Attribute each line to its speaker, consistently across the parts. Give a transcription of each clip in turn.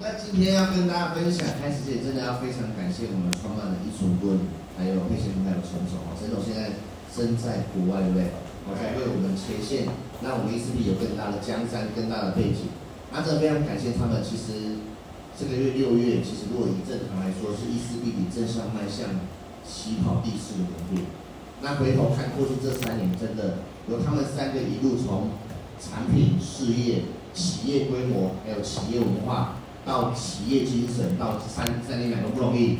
Speaker 1: 那今天要跟大家分享，开始之前真的要非常感谢我们创办的一寸棍，还有佩先生还有陈总哦，陈总现在身在国外，对不对？好，在为我们牵线，让我们 ECP 有更大的江山、更大的背景。那真的非常感谢他们。其实这个月六月，其实如果以正常来说，是 ECP 正向迈向起跑第四个年度。那回头看过去这三年，真的由他们三个一路从产品、事业、企业规模，还有企业文化。到企业精神，到三三年两都不容易，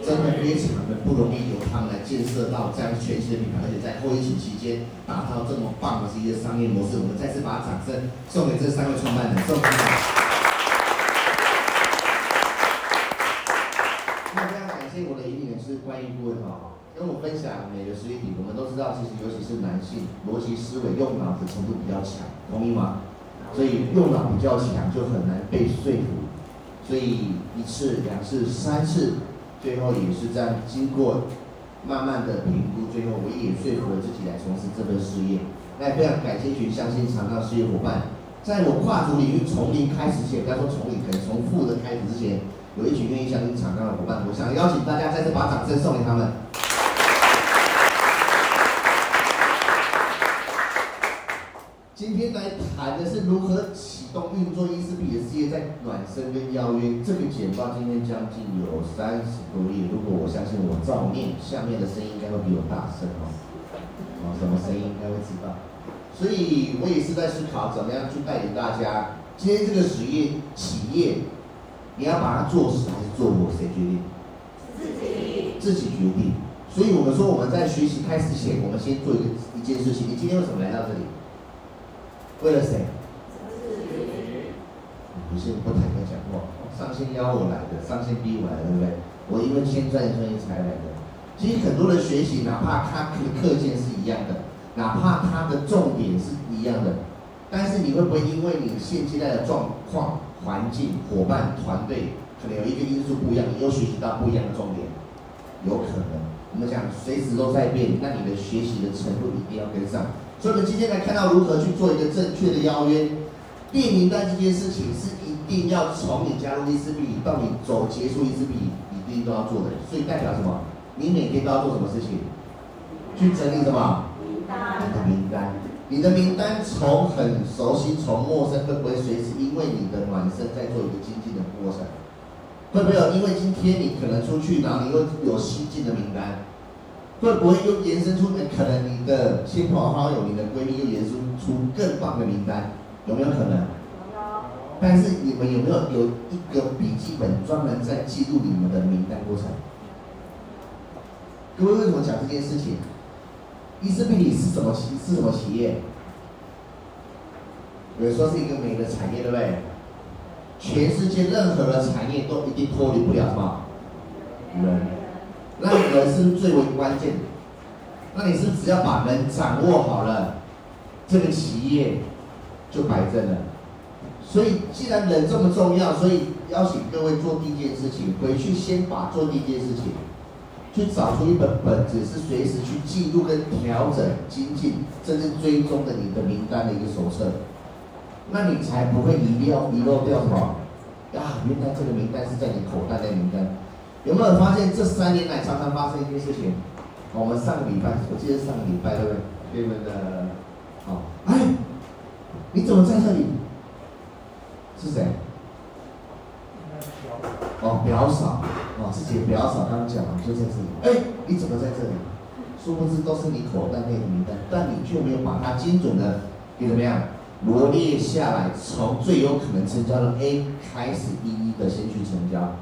Speaker 1: 真的非常的不容易，由他们来建设到这样全新的品牌，而且在后疫情期间打造这么棒的一个商业模式，我们再次把掌声送给这三位创办人，送给他们。那非常感谢我的引领人是关于顾问哈，跟我分享每个实体，我们都知道，其实尤其是男性，逻辑思维用脑的程度比较强，同意吗？所以用脑比较强，就很难被说服。所以一次、两次、三次，最后也是这样经过慢慢的评估，最后我也说服了自己来从事这份事业。那也非常感谢群相信长照事业伙伴，在我跨足领域从零开始前，不要说从零，可能从负的开始之前，有一群愿意相信长照的伙伴，我想邀请大家再次把掌声送给他们。今天来谈的是如何运作伊思比的事业，在暖身跟邀约。这个简报今天将近有三十多页，如果我相信我照念，下面的声音应该会比我大声哦。哦，什么声音应该会知道。所以我也是在思考，怎么样去带领大家。今天这个实业企业，你要把它做死还是做活，谁决定？自己决定。自己决定。所以我们说，我们在学习开始前，我们先做一个一件事情。你今天为什么来到这里？为了谁？不是不太会讲话，上线邀我来的，上线逼我来的，对不对？我因为先赚钱才来的。其实很多的学习，哪怕它课课件是一样的，哪怕它的重点是一样的，但是你会不会因为你现阶段的状况、环境、伙伴、团队，可能有一个因素不一样，你又学习到不一样的重点？有可能。我们讲随时都在变，那你的学习的程度一定要跟上。所以，我们今天来看到如何去做一个正确的邀约列名单这件事情，是一定要从你加入 ECP 到你走结束 ECP，一定都要做的。所以代表什么？你每天都要做什么事情？去整理什么？名单。你的名单，你的名单从很熟悉，从陌生，会不会随时因为你的暖身在做一个精进的过程？会不会有因为今天你可能出去，然后你又有新进的名单？会不会又延伸出？可能你的亲朋好友、你的闺蜜又延伸出更棒的名单，有没有可能？有。但是你们有没有有一个笔记本专门在记录你们的名单过程？各位为什么讲这件事情？ECP 是什么企是什么企业？有人说是一个美的产业，对不对？全世界任何的产业都一定脱离不了什么？人。那人是最为关键，那你是只要把人掌握好了，这个企业就摆正了。所以既然人这么重要，所以邀请各位做第一件事情，回去先把做第一件事情，去找出一本本子，是随时去记录跟调整、精进，甚至追踪的你的名单的一个手册。那你才不会遗掉、遗漏掉什么？啊，原来这个名单是在你口袋的名单。有没有发现这三年来常常发生一件事情？我们上个礼拜，我记得上个礼拜对不对？对不对？好，哎，你怎么在这里？是谁？哦，表嫂，哦，自己的表嫂刚刚讲了，就在这里。哎，你怎么在这里？殊不知都是你口袋内的名单，但你却没有把它精准的，给怎么样罗列下来，从最有可能成交的 A 开始，一一的先去成交。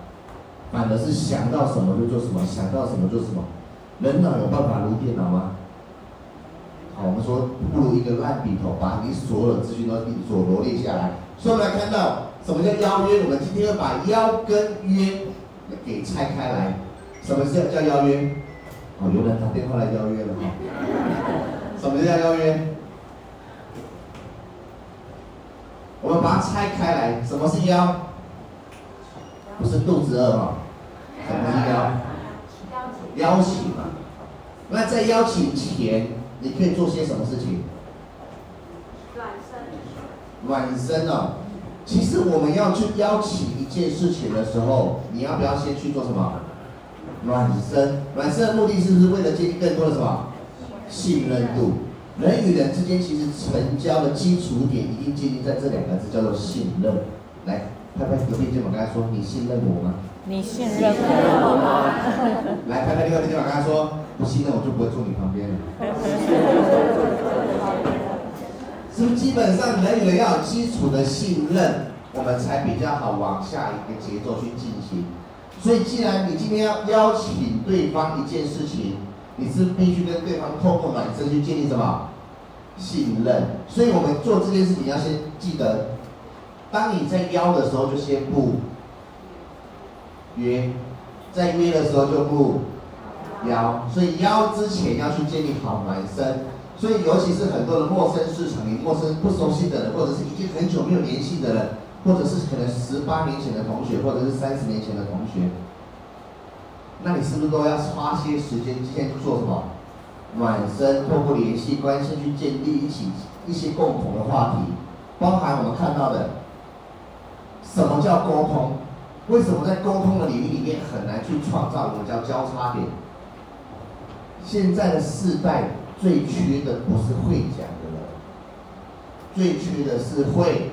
Speaker 1: 反而是想到什么就做什么，想到什么做什么。人脑有办法如电脑吗？好，我们说不如一个烂笔头，把你所有的资讯都所罗列下来。所以我们来看到什么叫邀约？我们今天要把邀跟约给拆开来。什么叫叫邀约？哦，有人打电话来邀约了哈。什么叫邀约？我们把它拆开来。什么是邀？不是肚子饿吗？什么是邀？邀请嘛。那在邀请前，你可以做些什么事情？暖身。暖身哦。其实我们要去邀请一件事情的时候，你要不要先去做什么？暖身，暖身的目的是不是为了建立更多的什么？信任度。人与人之间其实成交的基础点一定建立在这两个字，叫做信任。来，拍拍隔壁肩膀，跟他说：“你信任我吗？”
Speaker 2: 你信任我吗？
Speaker 1: 来，拍拍另外一个肩膀，跟他说：“不信任我就不会坐你旁边了。”是不是基本上人与人要有基础的信任，我们才比较好往下一个节奏去进行。所以，既然你今天要邀请对方一件事情，你是必须跟对方透过暖身去建立什么信任。所以我们做这件事情要先记得，当你在邀的时候就先不约，在约的时候就不邀。所以邀之前要去建立好暖身。所以，尤其是很多的陌生市场，你陌生不熟悉的人，或者是已经很久没有联系的人，或者是可能十八年前的同学，或者是三十年前的同学，那你是不是都要花些时间先做什么暖身，透过联系关系去建立一起一些共同的话题，包含我们看到的什么叫沟通？为什么在沟通的领域里面很难去创造我们叫交叉点？现在的世代。最缺的不是会讲的人，最缺的是会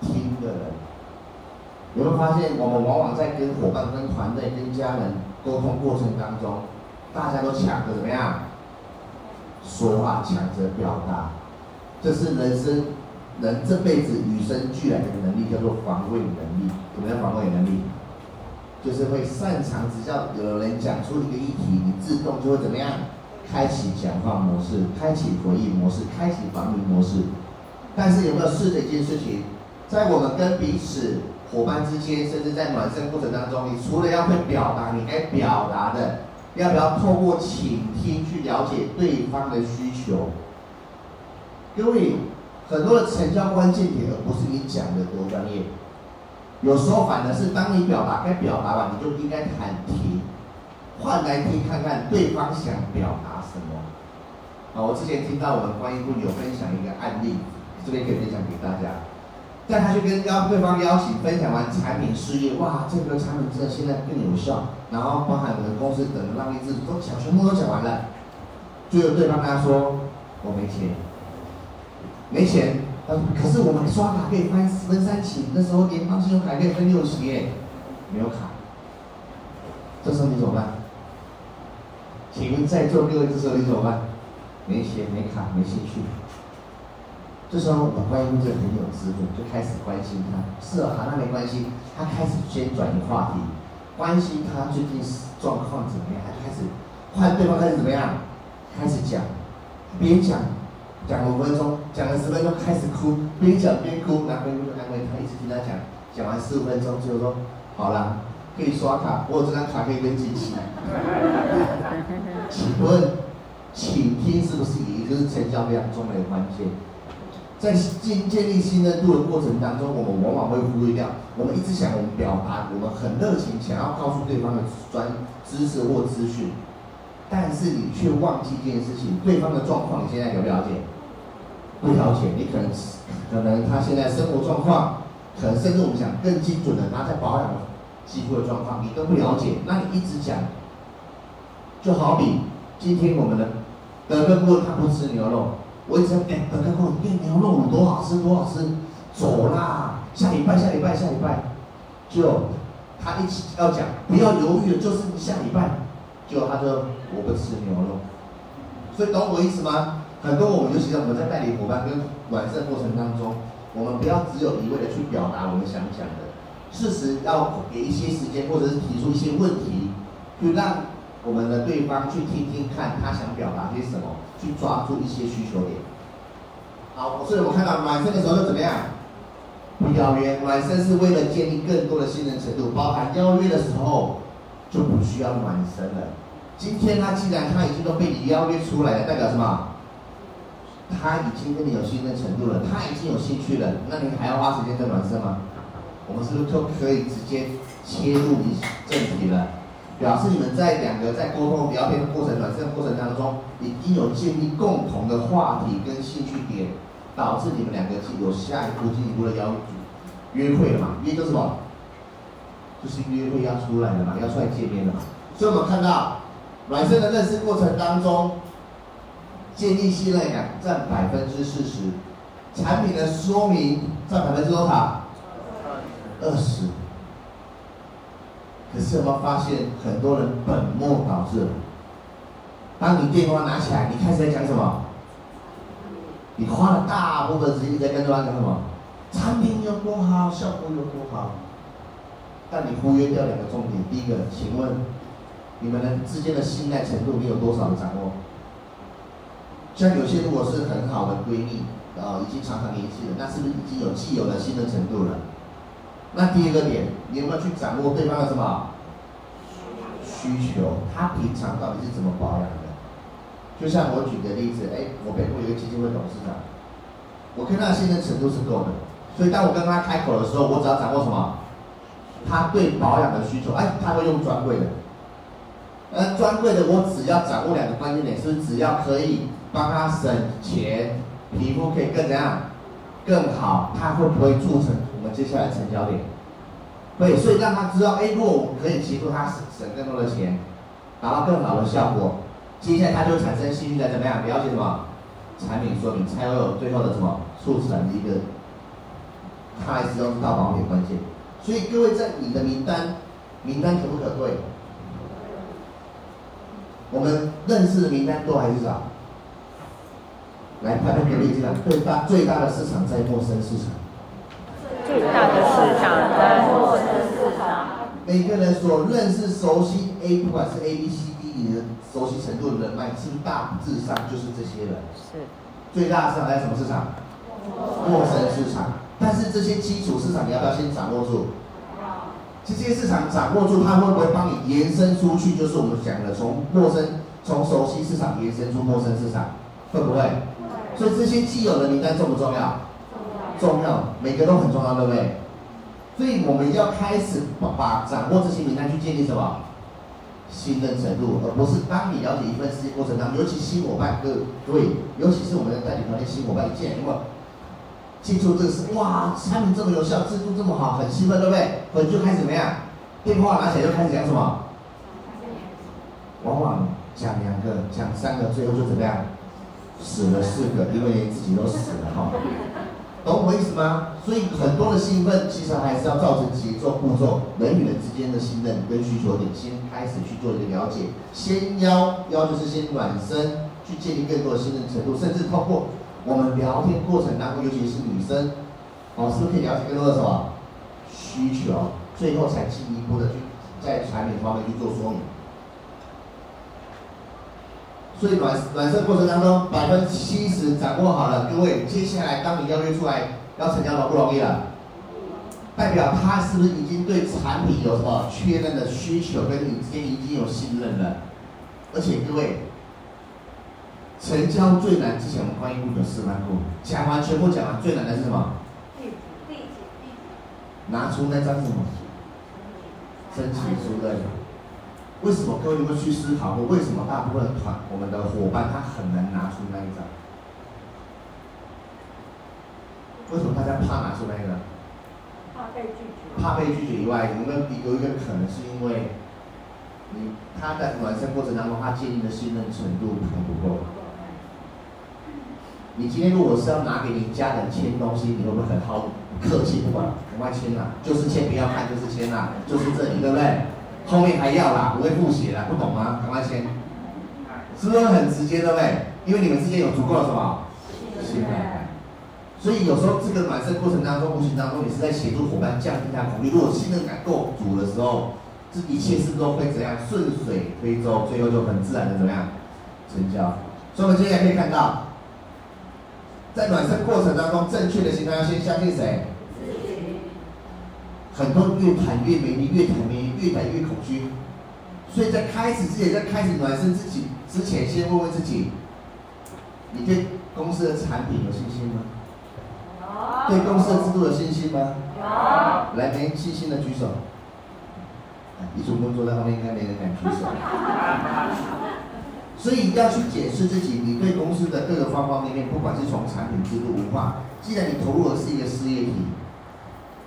Speaker 1: 听的人。有没有发现，我们往往在跟伙伴、跟团队、跟家人沟通过程当中，大家都抢着怎么样说话，抢着表达，这是人生人这辈子与生俱来的能力，叫做防卫能力。有没有防卫能力？就是会擅长，只要有人讲出一个议题，你自动就会怎么样？开启讲话模式，开启回应模式，开启防御模式。但是有没有试的一件事情，在我们跟彼此伙伴之间，甚至在暖身过程当中，你除了要会表达你该表达的，要不要透过倾听去了解对方的需求？各位，很多的成交关键点，而不是你讲的多专业。有时候反而是当你表达该表达完，你就应该喊停。换来听看看对方想表达什么。啊，我之前听到我们观音部有分享一个案例，这边可以分享给大家。在他去跟邀对方邀请分享完产品事业，哇，这个产品真的现在更有效，然后包含我们公司整个让利制都讲全部都讲完了。最后对方跟他说：“我没钱，没钱。”：“可是我们刷卡可以分分三期，那时候联邦信用卡可以分六期耶，没有卡。”这时候你怎么办？请问在座各位，这时候你怎么办？没钱、没卡、没兴趣。这时候我们关系就很有智慧，就开始关心他。是啊，那没关系。他开始先转移话题，关心他最近状况怎么样。他开始换对方开始怎么样？开始讲，边讲讲五分钟，讲了十分钟开始哭，边讲边哭，然后就安慰他，一直听他讲。讲完十五分钟之后说：“好了。”可以刷卡，我有这张卡可以跟机器。请问，倾听是不是也就是成交非常重要的关键？在建建立信任度的过程当中，我们往往会忽略掉。我们一直想我们表达，我们很热情，想要告诉对方的专知识或资讯，但是你却忘记一件事情：对方的状况，你现在了不了解？不了解，你可能可能他现在生活状况，可能甚至我们想更精准的，他在保养。肌肤的状况你都不了解，那你一直讲，就好比今天我们的德哥哥他不吃牛肉，我一直讲德哥哥，你牛肉多好吃多好吃，走啦，下礼拜下礼拜下礼拜，就他一直要讲，不要犹豫，就是下礼拜，就他说我不吃牛肉，所以懂我意思吗？很多我们尤其是我们在带领伙伴跟暖身过程当中，我们不要只有一味的去表达我们想讲的。事实要给一些时间，或者是提出一些问题，去让我们的对方去听听看他想表达些什么，去抓住一些需求点。好，所以我看到暖身的时候就怎么样？不邀约，暖身是为了建立更多的信任程度，包含邀约的时候就不需要暖身了。今天他既然他已经都被你邀约出来了，代表什么？他已经跟你有信任程度了，他已经有兴趣了，那你还要花时间再暖身吗？我们是不是就可以直接切入你正题了？表示你们在两个在沟通聊天的过程、暖身的过程当中，已经有建立共同的话题跟兴趣点，导致你们两个有下一步进一步的要约会了嘛？约就是什么？就是约会要出来了嘛，要出来见面了嘛。所以我们看到暖身的认识过程当中，建立信任感占百分之四十，产品的说明占百分之多少？二十。可是有没有发现很多人本末倒置了？当你电话拿起来，你开始在讲什么？你花了大部分时间在跟对方讲什么？产品有多好，效果有多好。但你忽略掉两个重点。第一个，请问你们的之间的信赖程度，你有多少的掌握？像有些如果是很好的闺蜜，啊，已经常常联系了，那是不是已经有既有的信任程度了？那第二个点，你有没有去掌握对方的什么需求？他平常到底是怎么保养的？就像我举个例子，哎，我背后有个基金会董事长，我跟他的信任程度是够的，所以当我跟他开口的时候，我只要掌握什么？他对保养的需求，哎，他会用专柜的，呃，专柜的我只要掌握两个关键点，是不是只要可以帮他省钱，皮肤可以更怎样，更好，他会不会促成我们接下来成交点？对，所以让他知道，哎，如果我们可以协助他省省更多的钱，达到更好的效果。接下来他就产生兴趣来怎么样？了解什么？产品说明才会有最后的什么促成一个，他来使用到保险关键。所以各位在你的名单，名单可不可对？我们认识的名单多还是少？来拍拍给你这个最大最大的市场在陌生市场。
Speaker 2: 最大的市场在陌生市场。
Speaker 1: 每个人所认识、熟悉 A，不管是 A、B、C、D，。你的熟悉程度的人脉，是不是大致上就是这些人？是。最大的市场在什么市场？陌生市场。但是这些基础市场，你要不要先掌握住？这些市场掌握住，它会不会帮你延伸出去？就是我们讲的，从陌生、从熟悉市场延伸出陌生市场，会不会？所以这些既有的名单重不重要？重要，每个都很重要，对不对？所以我们要开始把把掌握这些名单去建立什么？信任程度，而不是当你了解一份事业过程当中，尤其新伙伴，各位，尤其是我们的代理团队新伙伴一进来，因为记住这个是哇，产品这么有效，制度这么好，很兴奋，对不对？我就开始怎么样？电话拿起来就开始讲什么？往往讲两个，讲三个，最后就怎么样？死了四个，因为自己都死了哈。懂我意思吗？所以很多的兴奋，其实还是要造成节奏步骤，人与人之间的信任跟需求点，先开始去做一个了解，先邀邀就是先暖身，去建立更多的信任程度，甚至透过我们聊天过程当中，尤其是女生，哦，是不是可以了解更多的什么需求，最后才进一步的去在产品方面去做说明。所以暖暖身过程当中，百分之七十掌握好了，各位，接下来当你邀约出来要成交容不容易了？代表他是不是已经对产品有什么确认的需求，跟你之间已经有信任了？而且各位，成交最难之前我们关于顾客示范过，讲完全部讲完，最难的是什么？拿出那张什么？申请书的。为什么各位有没有去思考过？为什么大部分团我们的伙伴他很难拿出那一张？为什么大家怕拿出那个？
Speaker 3: 怕被拒绝。
Speaker 1: 怕被拒绝以外，有没有有一个可能是因为你他在暖身过程当中，他建立的信任程度还不够。你今天如果是要拿给你家人签东西，你会不会很好客气？不管赶快签啊，就是签，不要看，就是签啊，就是这里，对不对？后面还要啦，不会复习啦，不懂吗？赶快签，是不是很直接，对不对？因为你们之间有足够的什么信赖，所以有时候这个暖身过程当中，无形当中你是在协助伙伴降低他鼓励。如果信任感够足的时候，这一切事都会怎样顺水推舟，最后就很自然的怎么样成交。所以我们接下来可以看到，在暖身过程当中，正确的心态要先相信谁？很多越谈越没力，越谈美丽，越谈越恐惧。所以在开始之前，在开始暖身自己之前，先问问自己：你对公司的产品有信心吗？有。对公司的制度有信心吗？有。来，没信心的举手。一组工作在后面，应该没人敢举手。所以要去检视自己，你对公司的各个方方面面，不管是从产品、制度、文化，既然你投入的是一个事业体，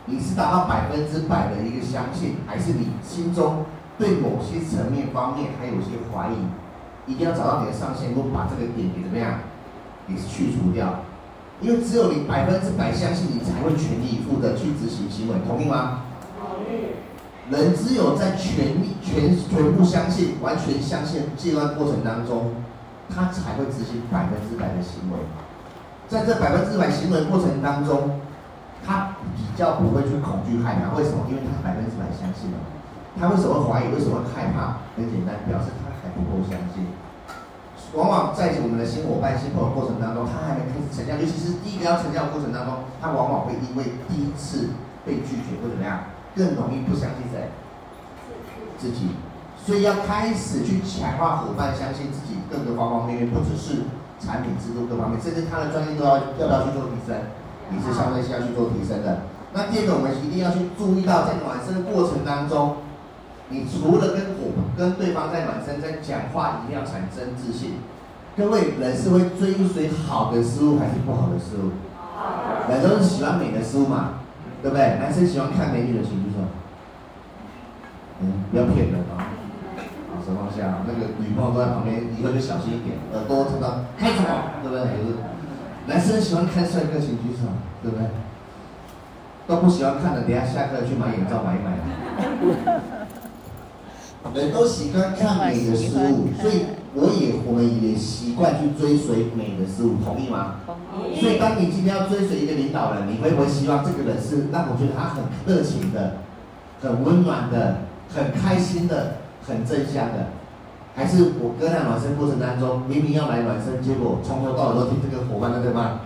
Speaker 1: 你是达到百分之百的一个相信，还是你心中对某些层面方面还有些怀疑？一定要找到你的上线，路，把这个点给怎么样，给去除掉。因为只有你百分之百相信，你才会全力以赴的去执行行为，同意吗？同意。人只有在全力、全全部相信、完全相信这段过程当中，他才会执行百分之百的行为。在这百分之百行为过程当中，他比较不会去恐惧害怕。为什么？因为他百分之百相信了。他为什么会怀疑？为什么会害怕？很简单，表示他还不够相信。往往在我们的新伙伴、新朋友过程当中，他还没开始成交，尤其是第一个要成交的过程当中，他往往会因为第一次被拒绝或怎么样。更容易不相信谁？自己，所以要开始去强化伙伴相信自己各个方方面面，不只是产品制度各方面，甚至他的专业都要要不要去做提升？你是相对是要去做提升的。那第二个，我们一定要去注意到，在暖身的过程当中，你除了跟伙跟对方在暖身在讲话，一定要产生自信。各位人是会追随好的事物还是不好的事物？人都是喜欢美的事物嘛。对不对？男生喜欢看美女的，请举手。嗯，不要骗人啊！好，什么下？那个女朋友都在旁边，以后就小心一点，耳朵听到开什么？对不对？就是男生喜欢看帅哥，请举手，对不对？都不喜欢看的，等下下课去买眼罩买一买。人都喜欢看美的事物，所以。我也，我们也习惯去追随美的事物，同意吗？同意。所以，当你今天要追随一个领导人，你会不会希望这个人是让我觉得他很热情的、很温暖的、很开心的、很正向的？还是我跟他暖身过程当中，明明要来暖身，结果从头到尾都听这个伙伴的对吗？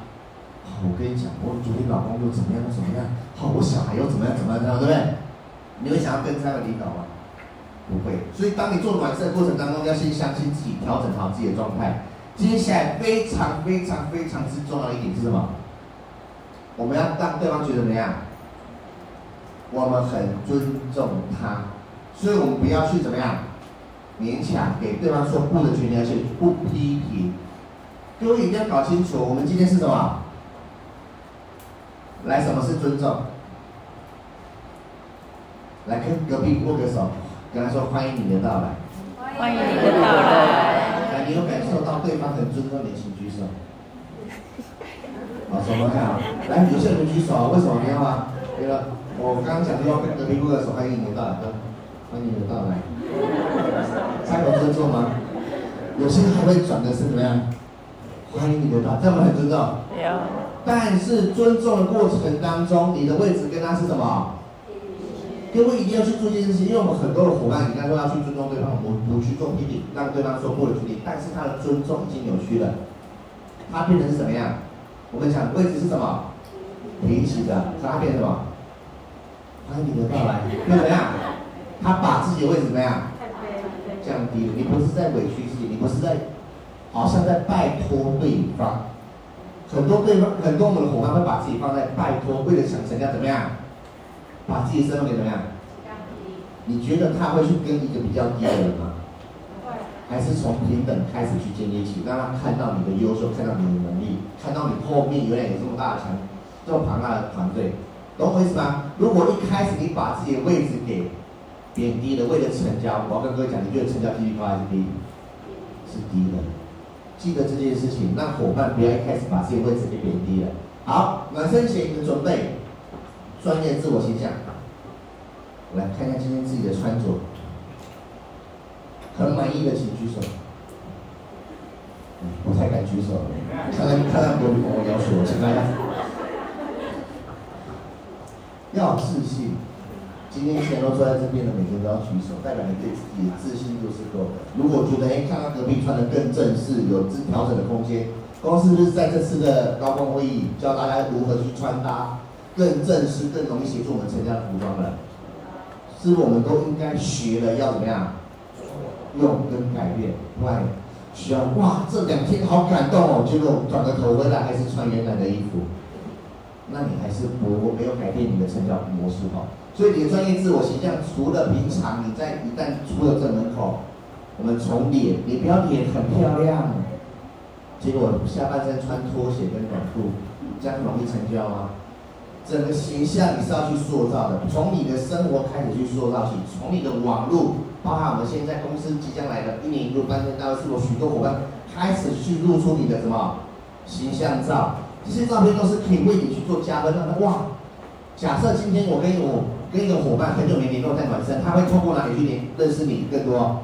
Speaker 1: 我跟你讲，我昨天老公又怎么样怎么样？好，我小孩又怎么样怎么样，对不对？你会想要跟这样的领导吗？不会，所以当你做暖身的过程当中，要先相信自己，调整好自己的状态。接下来非常非常非常之重要的一点是什么？我们要让对方觉得怎么样？我们很尊重他，所以我们不要去怎么样勉强给对方说不的权利，而且不批评。各位一定要搞清楚，我们今天是什么？来，什么是尊重？来跟隔壁握个手。跟他说欢迎你的到来，
Speaker 2: 欢迎你的到来。
Speaker 1: 来，你有感受到对方很尊重你，请举手。好，手放下啊。来，有些人举手，为什么没有啊？对了，我刚刚讲的要跟隔壁握个手，欢迎你的到来，欢迎你的到来。开口尊重吗？有些还会转的是怎么样？欢迎你的到来，这样很尊重。有。但是尊重的过程当中，你的位置跟他是什么？各位一定要去做这件事情，因为我们很多的伙伴，你看说要去尊重对方，我们不去做批评，让对方说不的权利，但是他的尊重已经扭曲了，他变成是怎么样？我们讲位置是什么？平行的，他变成什么？欢迎你的到来，变怎么样？他把自己的位置怎么样？降低了。你不是在委屈自己，你不是在，好像在拜托对方。很多对方，很多我们的伙伴会把自己放在拜托，为了想成交怎么样？把自己身份给怎么样？你觉得他会去跟一个比较低的人吗？还是从平等开始去建立起，让他看到你的优秀，看到你的能力，看到你后面原来有这么大的强，这么庞大的团队，懂我意思吗？如果一开始你把自己的位置给贬低的，为了成交，我要跟各位讲，你觉得成交几率高还是低？是低的。记得这件事情，让伙伴不要一开始把自己位置给贬低了。好，暖身前的准备。专业自我形象，来看一下今天自己的穿着，很满意的请举手。不太敢举手，看看看看隔壁朋友要求，请大家要自信。今天全都坐在这边的每个人都要举手，代表你对自己的自信度是够的。如果觉得哎，看看隔壁穿的更正式，有自调整的空间，公司是不是在这次的高峰会议教大家如何去穿搭？更正式、更容易协助我们成交服装的，是我们都应该学了要怎么样用跟改变？对，需要哇，这两天好感动哦，结果转个头回来还是穿原来的衣服，那你还是不没有改变你的成交模式哈。所以你的专业自我形象，除了平常你在一旦出了这门口，我们从脸，你不要脸很漂亮，结果下半身穿拖鞋跟短裤，这样容易成交吗？整个形象你是要去塑造的，从你的生活开始去塑造起，从你的网络，包含我们现在公司即将来的一年一度半年到是我许多伙伴开始去露出你的什么形象照，这些照片都是可以为你去做加分的。哇，假设今天我跟我跟一个伙伴很久没联络在暖身，他会通过哪里去联认识你更多？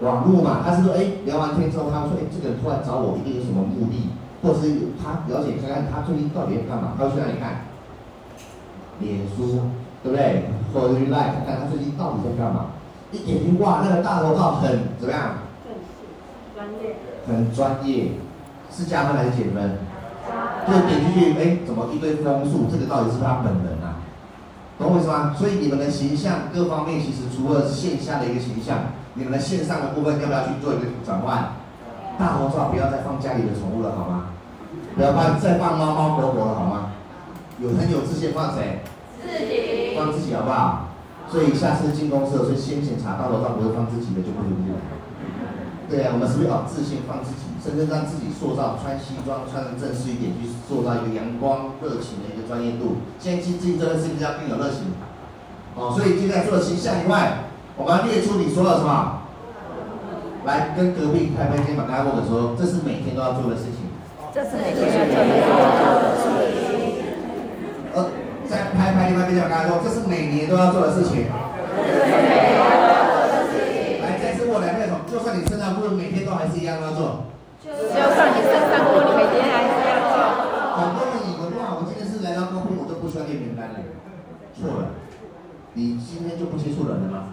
Speaker 1: 网络嘛，他是说哎聊完天之后，他说哎这个人突然找我一定有什么目的，或者是他了解看看他最近到底在干嘛，他会去哪里看？脸书，对不对？或者去 like 看看他最近到底在干嘛？一点进哇，那个大头照很怎么样？
Speaker 3: 专业。
Speaker 1: 很专业，是加分还是减分？就点进去，哎，怎么一堆风速？这个到底是他本人啊？懂我意思吗？所以你们的形象各方面，其实除了线下的一个形象，你们的线上的部分要不要去做一个转换？大头照不要再放家里的宠物了，好吗？不要放再放猫猫狗狗了，好吗？有很有自信放谁？
Speaker 3: 自己。
Speaker 1: 放自己好不好？所以下次进公司的时候，先检查大头照不是放自己的就不对了。对啊，我们是不是要自信放自己，甚至让自己塑造穿西装穿的正式一点，去塑造一个阳光热情的专业度。现在进进这个是不是要更有热情？哦，所以接下来除了形象以外，我们要列出你说了什么？来跟隔壁拍拍肩膀，跟他握手说，这是每天都要做的事情。
Speaker 2: 这是每天都要做的事情。
Speaker 1: 呃，再拍拍另外一边，我刚才说，这是每年都要做的事情。来，再次握两个手，就算你身上不是每天都还是一样要做。
Speaker 2: 就算你身上不是每天还是要做。
Speaker 1: 很多人以为哇，我今天是来到公司，我就不需要列名单了。错了，你今天就不接触人了吗？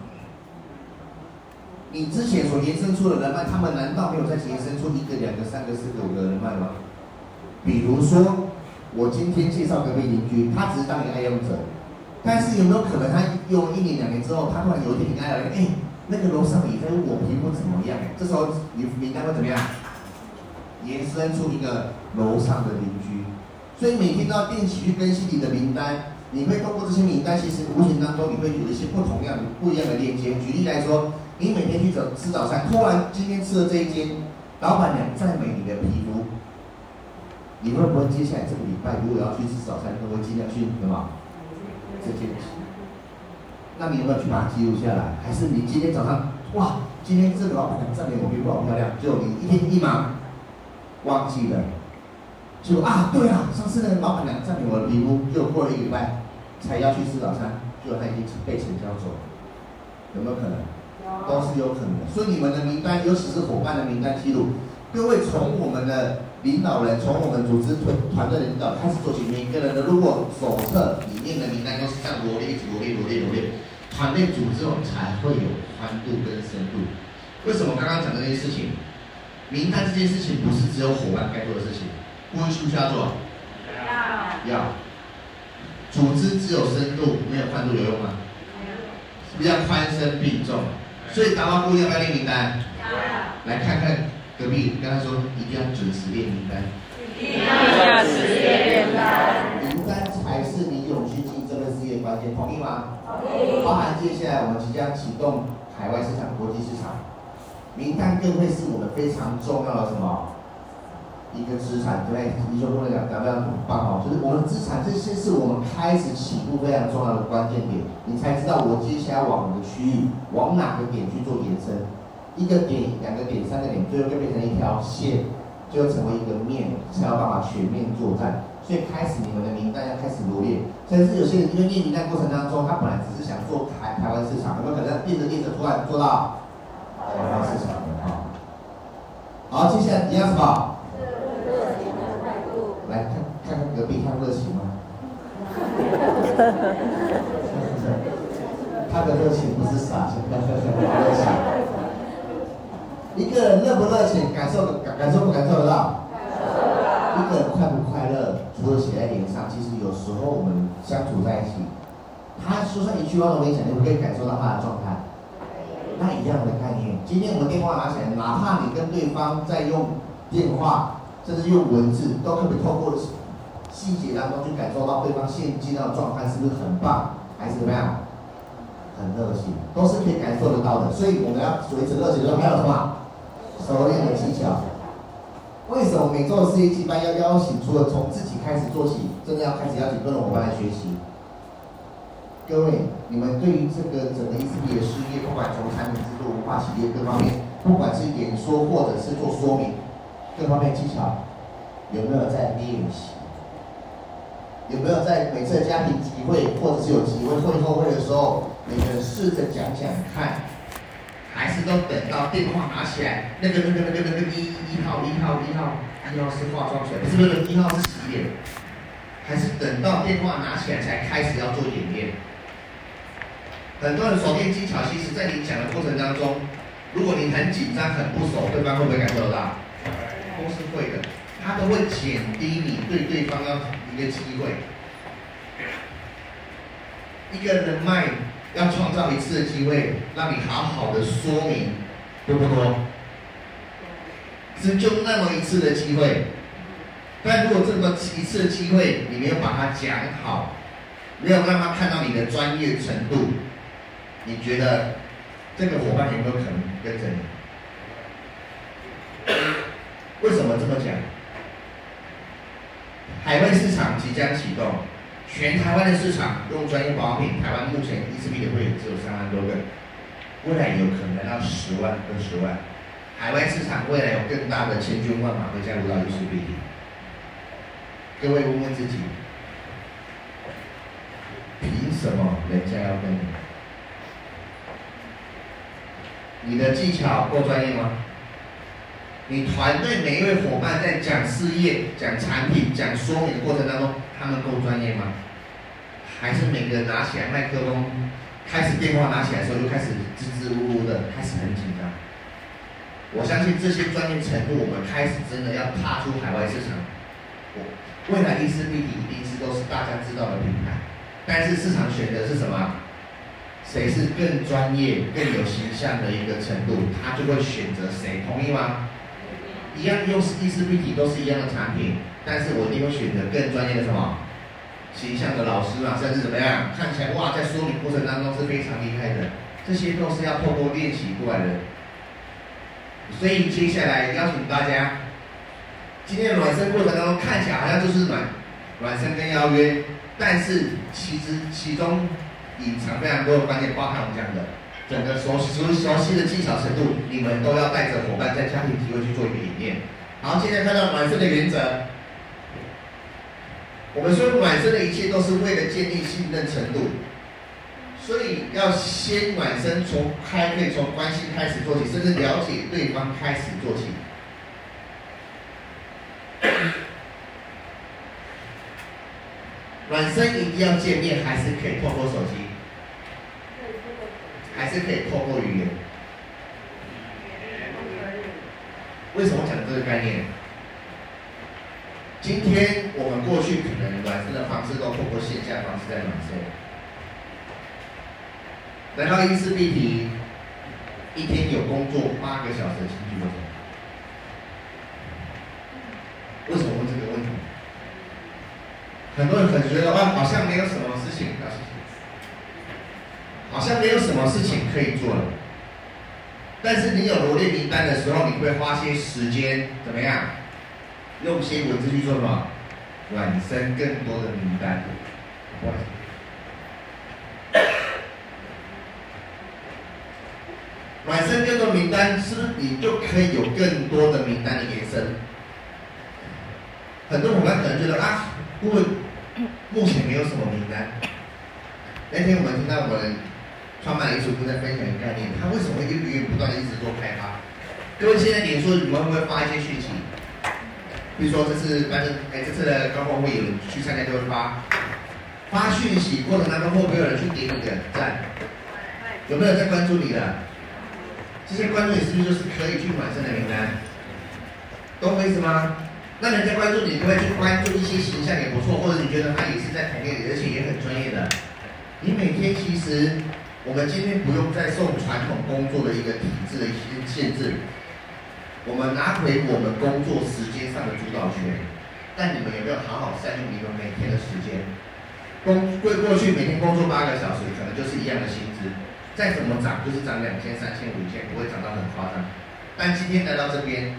Speaker 1: 你之前所延伸出的人脉，他们难道没有再延伸出一个、两个、三个、四个、五个人脉吗？比如说。我今天介绍隔壁邻居，他只是当一个爱用者，但是有没有可能他用一年两年之后，他突然有一天你跟他聊，哎，那个楼上你在我皮肤怎么样？这时候你名单会怎么样？延伸出一个楼上的邻居，所以每天都要定期去更新你的名单，你会通过这些名单，其实无形当中你会有一些不同样的、不一样的链接。举例来说，你每天去找吃早餐，突然今天吃的这一间，老板娘赞美你的皮肤。你会不会接下来这个礼拜如果要去吃早餐，会尽量去什么？这件事。那你有没有去把它记录下来？还是你今天早上哇，今天这个老板娘赞美我皮肤好漂亮，就你一天一忙忘记了，就啊对啊，上次那个老板娘赞美我的皮肤，就过了一个礼拜才要去吃早餐，就他已经被成交走了，有没有可能？都是有可能的。所以你们的名单，尤其是伙伴的名单记录，各位从我们的。领导人从我们组织团团队领导开始做起，每个人的如果手册里面的名单都是这样罗列、罗列、罗列、罗列，团队组织后才会有宽度跟深度。为什么刚刚讲的那些事情？名单这件事情不是只有伙伴该做的事情，不需不需要做？要。要。组织只有深度没有宽度有用吗？是不是要宽深并重？所以达到目标要不要列名单？要。来看看。隔壁跟他说，一定要准时列名单，一定要准时列名单，名单才是你永续经营这份事业关键，同意吗？同意。包含接下来我们即将启动海外市场、国际市场，名单更会是我们非常重要的什么一个资产，对不对？你说不能讲，讲非常棒哦，就是我们资产，这些是我们开始起步非常重要的关键点，你才知道我接下来往哪个区域，往哪个点去做延伸。一个点、两个点、三个点，最后就变成一条线，最后成为一个面，才有办法全面作战。所以开始你们的名单要开始罗列，甚至有些人因为列名单过程当中，他本来只是想做台台湾市场，有没有可能变着练着突然做到台湾市场的哈？好，接下来你要什么？热情的态度。来看看看隔壁，看热情吗？他的热情不是傻，是。一个人热不热情，感受感感受不感受得到？一个人快不快乐，除了写在脸上，其实有时候我们相处在一起，他说上一句话都没讲，你不可以感受到他的状态。那一样的概念，今天我们电话拿起来，哪怕你跟对方在用电话，甚至用文字，都可以透过细节当中去感受到对方现今的状态是不是很棒，还是怎么样？很热情，都是可以感受得到的。所以我们要维持热情，都还有什么？熟练的技巧。为什么每周的四一季班要邀请？除了从自己开始做起，真的要开始邀请各种伙伴来学习。各位，你们对于这个整个 ECP 的事业，不管从产品制作、文化企业各方面，不管是演说或者是做说明，各方面技巧，有没有在练习？有没有在每次家庭集会，或者是有集会会后会的时候，每个人试着讲讲看？还是都等到电话拿起来，那个那个那个那个一一号一号一号一号是化妆水，不是不是一号是洗脸，还是等到电话拿起来才开始要做演练？很多人手练技巧，其实在你讲的过程当中，如果你很紧张很不熟，对方会不会感受到？都是会的，他都会减低你对对方要一个机会，一个人脉。要创造一次的机会，让你好好的说明，多不多？是就那么一次的机会，但如果这么一次的机会，你没有把它讲好，没有让他看到你的专业程度，你觉得这个伙伴有没有可能跟着你？为什么这么讲？海外市场即将启动。全台湾的市场用专业保养品，台湾目前 ECP 的会员只有三万多个，未来有可能来到十万、二十万。海外市场未来有更大的千军万马会加入到 ECP。各位问问自己，凭什么人家要跟你？你的技巧够专业吗？你团队每一位伙伴在讲事业、讲产品、讲说明的过程当中，他们够专业吗？还是每个人拿起来麦克风，开始电话拿起来的时候，就开始支支吾吾的，开始很紧张。我相信这些专业程度，我们开始真的要踏出海外市场。我未来 ECP 一定是都是大家知道的品牌，但是市场选择是什么？谁是更专业、更有形象的一个程度，他就会选择谁，同意吗？一样用 ECP 都是一样的产品，但是我一定会选择更专业的什么？形象的老师啊，甚至怎么样，看起来哇，在说明过程当中是非常厉害的，这些都是要透过练习过来的。所以接下来邀请大家，今天暖身过程当中看起来好像就是暖暖身跟邀约，但是其实其中隐藏非常多的关键，包含我们讲的整个熟熟熟悉的技巧程度，你们都要带着伙伴在家庭集会去做一个演练。好，现在看到暖身的原则。我们说暖身的一切都是为了建立信任程度，所以要先暖身，从开会从关心开始做起，甚至了解对方开始做起。暖身一定要见面，还是可以透过手机，还是可以透过语言。为什么讲这个概念？今天我们过去可能暖身的方式都透过线下方式在暖身，来到 ECP 一天有工作八个小时的进去过程，为什么问这个问题？很多人可能觉得啊，好像没有什么事情，好像没有什么事情可以做了。但是你有罗列名单的时候，你会花些时间怎么样？用些文字去做什么？暖身更多的名单。暖身更多名单，是不是你就可以有更多的名单的延伸？很多伙伴可能觉得啊，因为目前没有什么名单。那天我们听到我们创办人一组部在分享一个概念，他为什么会源源不断的一直做开发？各位现在你说，你们会不会发一些讯息？比如说这次反正哎，这次的高峰会有人去参加就会发发讯息，过程当中会不会有人去点你的赞？有没有在关注你的？这些关注你是不是就是可以去完善的名单？懂我意思吗？那人家关注你，你会去关注一些形象也不错，或者你觉得他也是在同业里，而且也很专业的。你每天其实，我们今天不用再受传统工作的一个体制的一些限制。我们拿回我们工作时间上的主导权，但你们有没有好好善用你们每天的时间？工过过去每天工作八个小时，可能就是一样的薪资，再怎么涨就是涨两千、三千、五千，不会涨到很夸张。但今天来到这边，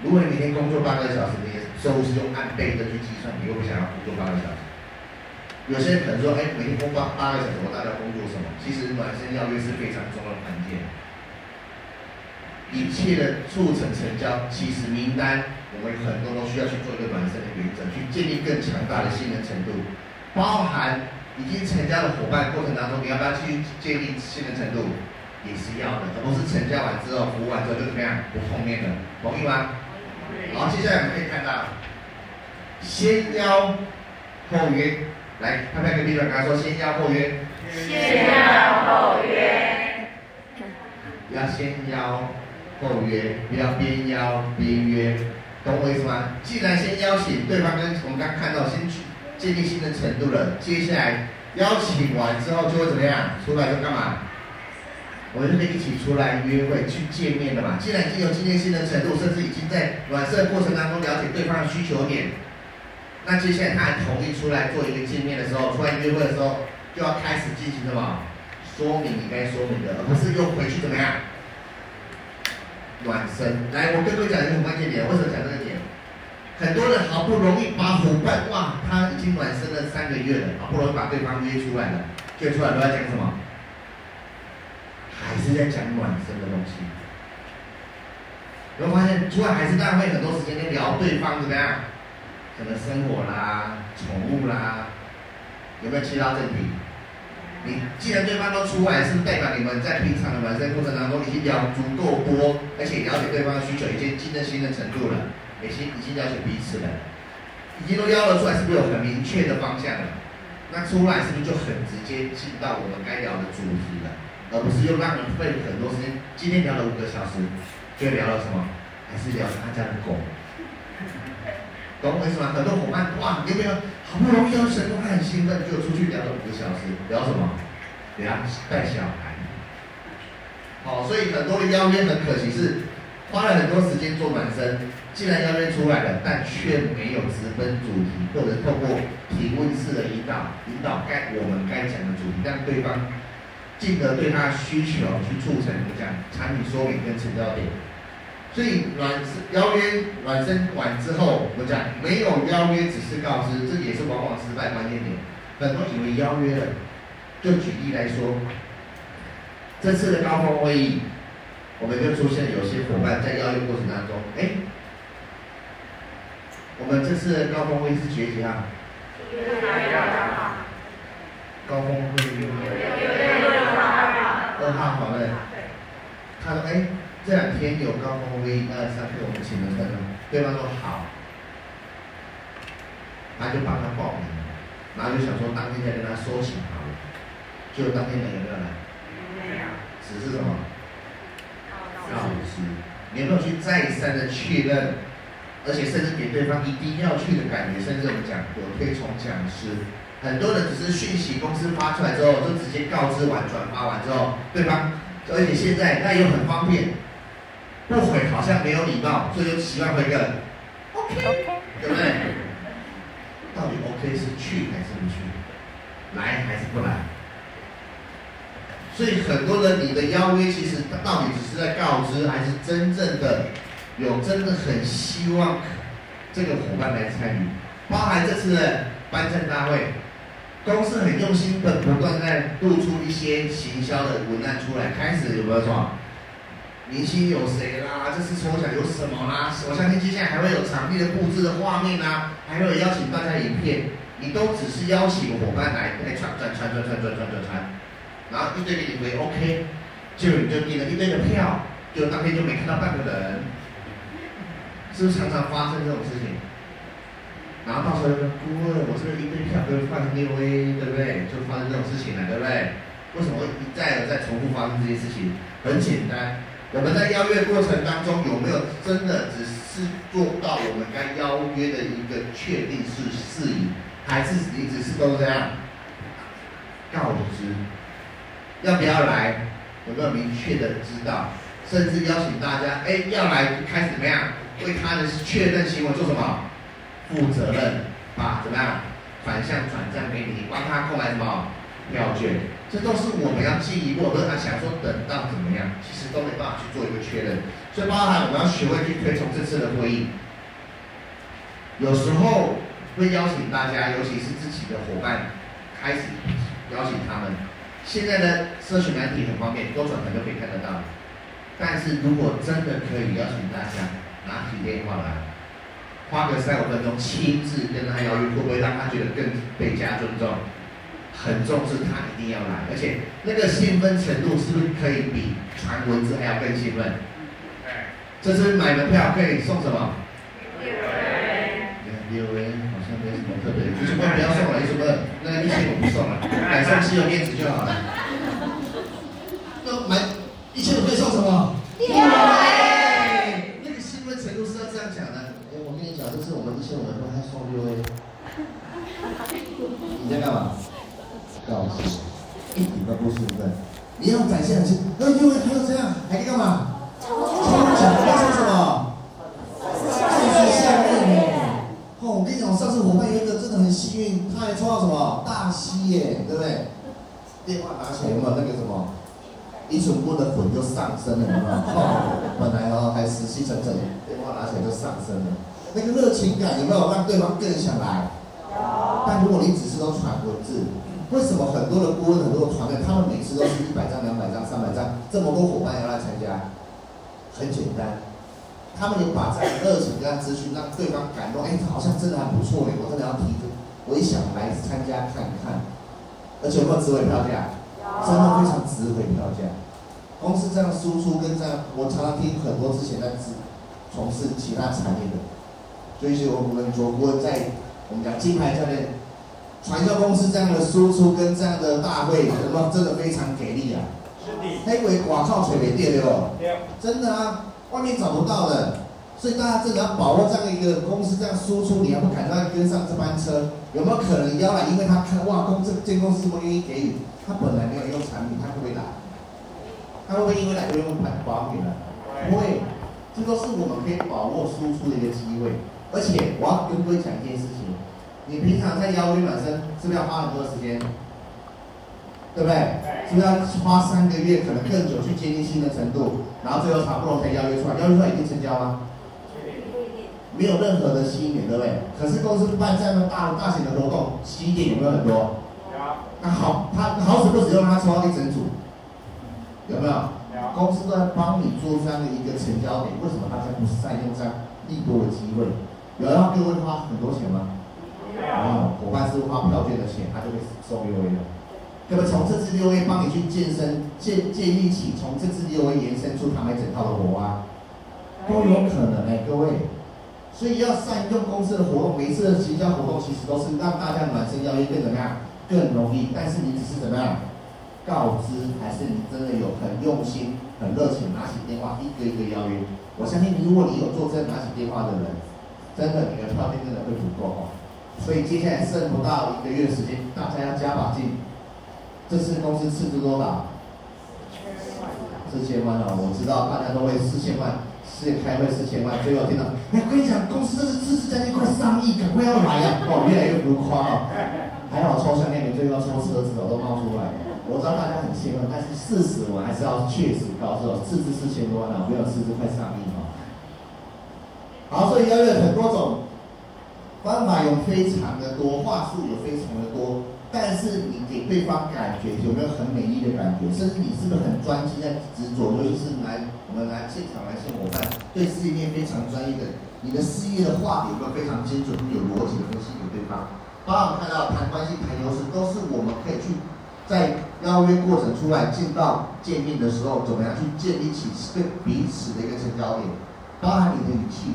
Speaker 1: 如果你每天工作八个小时，你的收入是用按倍的去计算，你又不想要工作八个小时。有些人可能说，哎，每天工作八个小时，我到底要工作什么？其实暖身邀约是非常重要的关键。一切的促成成交，其实名单我们很多都需要去做一个暖身的原则，去建立更强大的信任程度，包含。已经成交的伙伴过程当中，你要不要去建立信任程度？也是要的，而不是成交完之后，服务完之后就怎么样不碰面的，同意吗？好，接下来我们可以看到，先邀后约，来拍拍隔壁的，跟他说先邀后约。
Speaker 3: 先邀后约。
Speaker 1: 要先邀后约，不要边邀边约，懂我意思吗？既然先邀请对方，跟我们刚看到先去。建立信任程度了，接下来邀请完之后就会怎么样？出来就干嘛？我们就可以一起出来约会去见面的嘛。既然已经有建立信任程度，甚至已经在暖色过程当中了解对方的需求点，那接下来他还同意出来做一个见面的时候，出来约会的时候，就要开始进行什么？说明你该说明的，而不是又回去怎么样？暖身。来，我跟各位讲一个很关键点，为什么讲这个点？很多人好不容易把伙伴哇，他已经暖身了三个月了，好不容易把对方约出来了，约出来都要讲什么？还是在讲暖身的东西。有没有发现，出来还是浪费很多时间在聊对方怎么样，可能生活啦、宠物啦，有没有切到正题？你既然对方都出来，是不是代表你们在平常的暖身过程当中已经聊足够多，而且了解对方的需求，已经信任信任程度了？已经已经了解彼此了，已经都邀了出来，是不是有很明确的方向了？那出来是不是就很直接进到我们该聊的主题了？而不是又让人费很多时间。今天聊了五个小时，就聊了什么？还是聊他家的狗？懂我意思吗？很多伙伴哇，有没有好不容易要成功，他很兴奋，就出去聊了五个小时，聊什么？聊带小孩。好，所以很多的邀约很可惜是。花了很多时间做暖身，既然邀约出来了，但却没有直奔主题，或者透过提问式的引导，引导该我们该讲的主题，让对方进而对他的需求去促成讲产品说明跟成交点。所以暖邀约软身完之后，我讲没有邀约只是告知，这也是往往失败关键点。很多以为邀约了，就举例来说，这次的高峰会议。我们就出现有些伙伴在邀约过程当中，哎，我们这次的高峰会是几月几号？高峰会议。二号好嘞。他说，哎，这两天有高峰会议，二三天我们请了客人，对方说好，他就帮他报名，然后就想说当天再跟他说请好了，就当天没有没有来？没有。只是什么？告知，你有没有去再三的确认，而且甚至给对方一定要去的感觉，甚至我们讲有推崇讲师，很多人只是讯息公司发出来之后，就直接告知完转发完之后，对方，而且现在那又很方便，不回好像没有礼貌，所以就习惯回个 OK，对不对？到底 OK 是去还是不去，来还是不来？所以很多人，你的邀约其实到底只是在告知，还是真正的有真的很希望这个伙伴来参与？包含这次的颁证大会，公司很用心的不断在露出一些行销的文案出来。开始有没有说明星有谁啦？这次抽奖有什么啦？我相信接下来还会有场地的布置的画面啊，还会有邀请大家影片。你都只是邀请伙伴来来传传传传传传传传。然后一堆给你回 OK，就你就订了一堆的票，就当天就没看到半个人，是不是常常发生这种事情？然后到时候就说顾问，我这个一堆票都放六 A，对不对？就发生这种事情了，对不对？为什么会一再的再重复发生这些事情？很简单，我们在邀约过程当中有没有真的只是做到我们该邀约的一个确定是事宜，还是你只是都这样告知？要不要来？有没有明确的知道？甚至邀请大家，哎，要来开始怎么样？为他的确认行为做什么？负责任，把怎么样？反向转账给你，帮他购买什么？票券。这都是我们要进一步，不是他想说等到怎么样，其实都没办法去做一个确认。所以包含我们要学会去推崇这次的会议，有时候会邀请大家，尤其是自己的伙伴，开始邀请他们。现在的社群媒体很方便，多转台就可以看得到。但是如果真的可以邀请大家拿起电话来，花个三五分钟亲自跟他邀约，会不会让他觉得更倍加尊重？很重视他一定要来，而且那个兴奋程度是不是可以比传文字还要更兴奋？这次买门票可以送什么？六 A。六 A 好像没什么特别，一千块不要送了，一千块，那一千我不送了，改送汽油面子就好了。那买一千五可以送什么？六 A。那个兴奋程度是要这样讲的。哎，我跟你讲，这是我们一千五的话还送六 A。你在干嘛？告诉一点都不兴奋，你要展现的是，哎呦，还有这样，还可以干嘛？抽奖，要抽什么？继续下面哦，我跟你讲，上次伙伴有一个真的很幸运，他还抽到什么大溪耶，对不对？电话拿起来有没有那个什么？一寸布的粉就上升了，有没有？哦，本来哦还死气沉沉，电话拿起来就上升了，那个热情感有没有让对方更想来？但如果你只是都传文字。为什么很多的顾问、很多的团队，他们每次都是一百张、两百张、三百张，这么多伙伴要来参加？很简单，他们有把这样的热情跟他咨询，让对方感动，哎，好像真的还不错嘞，我真的要提，我也想来参加看看。而且有没有值回票价？真的非常值回票价。公司这样输出跟这样，我常常听很多之前在从事其他产业的，所以我们做顾问在我们讲金牌教练。传销公司这样的输出跟这样的大会，什么真的非常给力啊！是的，黑鬼广告水没电哦，真的啊，外面找不到的，所以大家真的要把握这样一个公司这样输出，你还不赶快跟上这班车？有没有可能邀来？因为他看哇，公这间公司这么愿意给予，他本来没有用产品，他会不会来？他会不会因为来就用保保品了？不会，这都是我们可以把握输出的一个机会。而且我要跟各位讲一件事情。你平常在邀约暖身，是不是要花很多时间？对不对？是不是要花三个月，可能更久去接近新的程度，然后最后差不多才邀约出来？邀约出来一定成交吗？没有任何的吸引点，对不对？可是公司办这样的大大型的活动，吸引点有没有很多？有。那好，他好死不死用他抽到一整组，有没有？有。公司都在帮你做这样的一个成交点，为什么大家不善用这样利多的机会？有要各位花很多钱吗？然后伙伴是花票券的钱，他就会送六 A 了。那么从这支六 A 帮你去健身建建立起，从这支六 A 延伸出他们整套的火花，都有可能哎，各位。所以要善用公司的活动，每次的行销活动其实都是让大家暖身邀约更怎么样，更容易。但是你只是怎么样告知，还是你真的有很用心、很热情，拿起电话一个一个邀约。我相信，如果你有做这拿起电话的人，真的你的票券真的会足够哦。所以接下来剩不到一个月时间，大家要加把劲。这次公司斥资多少？四千万啊！我知道大家都会四千万，是开会四千万，最后听到，哎，我跟你讲，公司这是斥资将近快上亿，赶快要来啊！哦，越来越浮夸哦！还好抽项链，最后抽车子我都冒出来。我知道大家很兴奋，但是事实我还是要确实告诉我，斥资四千多万啊，没有斥资快上亿啊！好，所以邀约很多种。方法有非常的多，话术有非常的多，但是你给对方感觉有没有很美丽的感觉？甚至你是不是很专心在执着？尤其是来我们来现场来新伙伴，对事业面非常专业的，你的事业的话有没有非常精准、有逻辑的分析给对方？包括我们看到谈关系、谈优势，都是我们可以去在邀约过程出来见到见面的时候，怎么样去建立起对彼此的一个成交点？包含你的语气。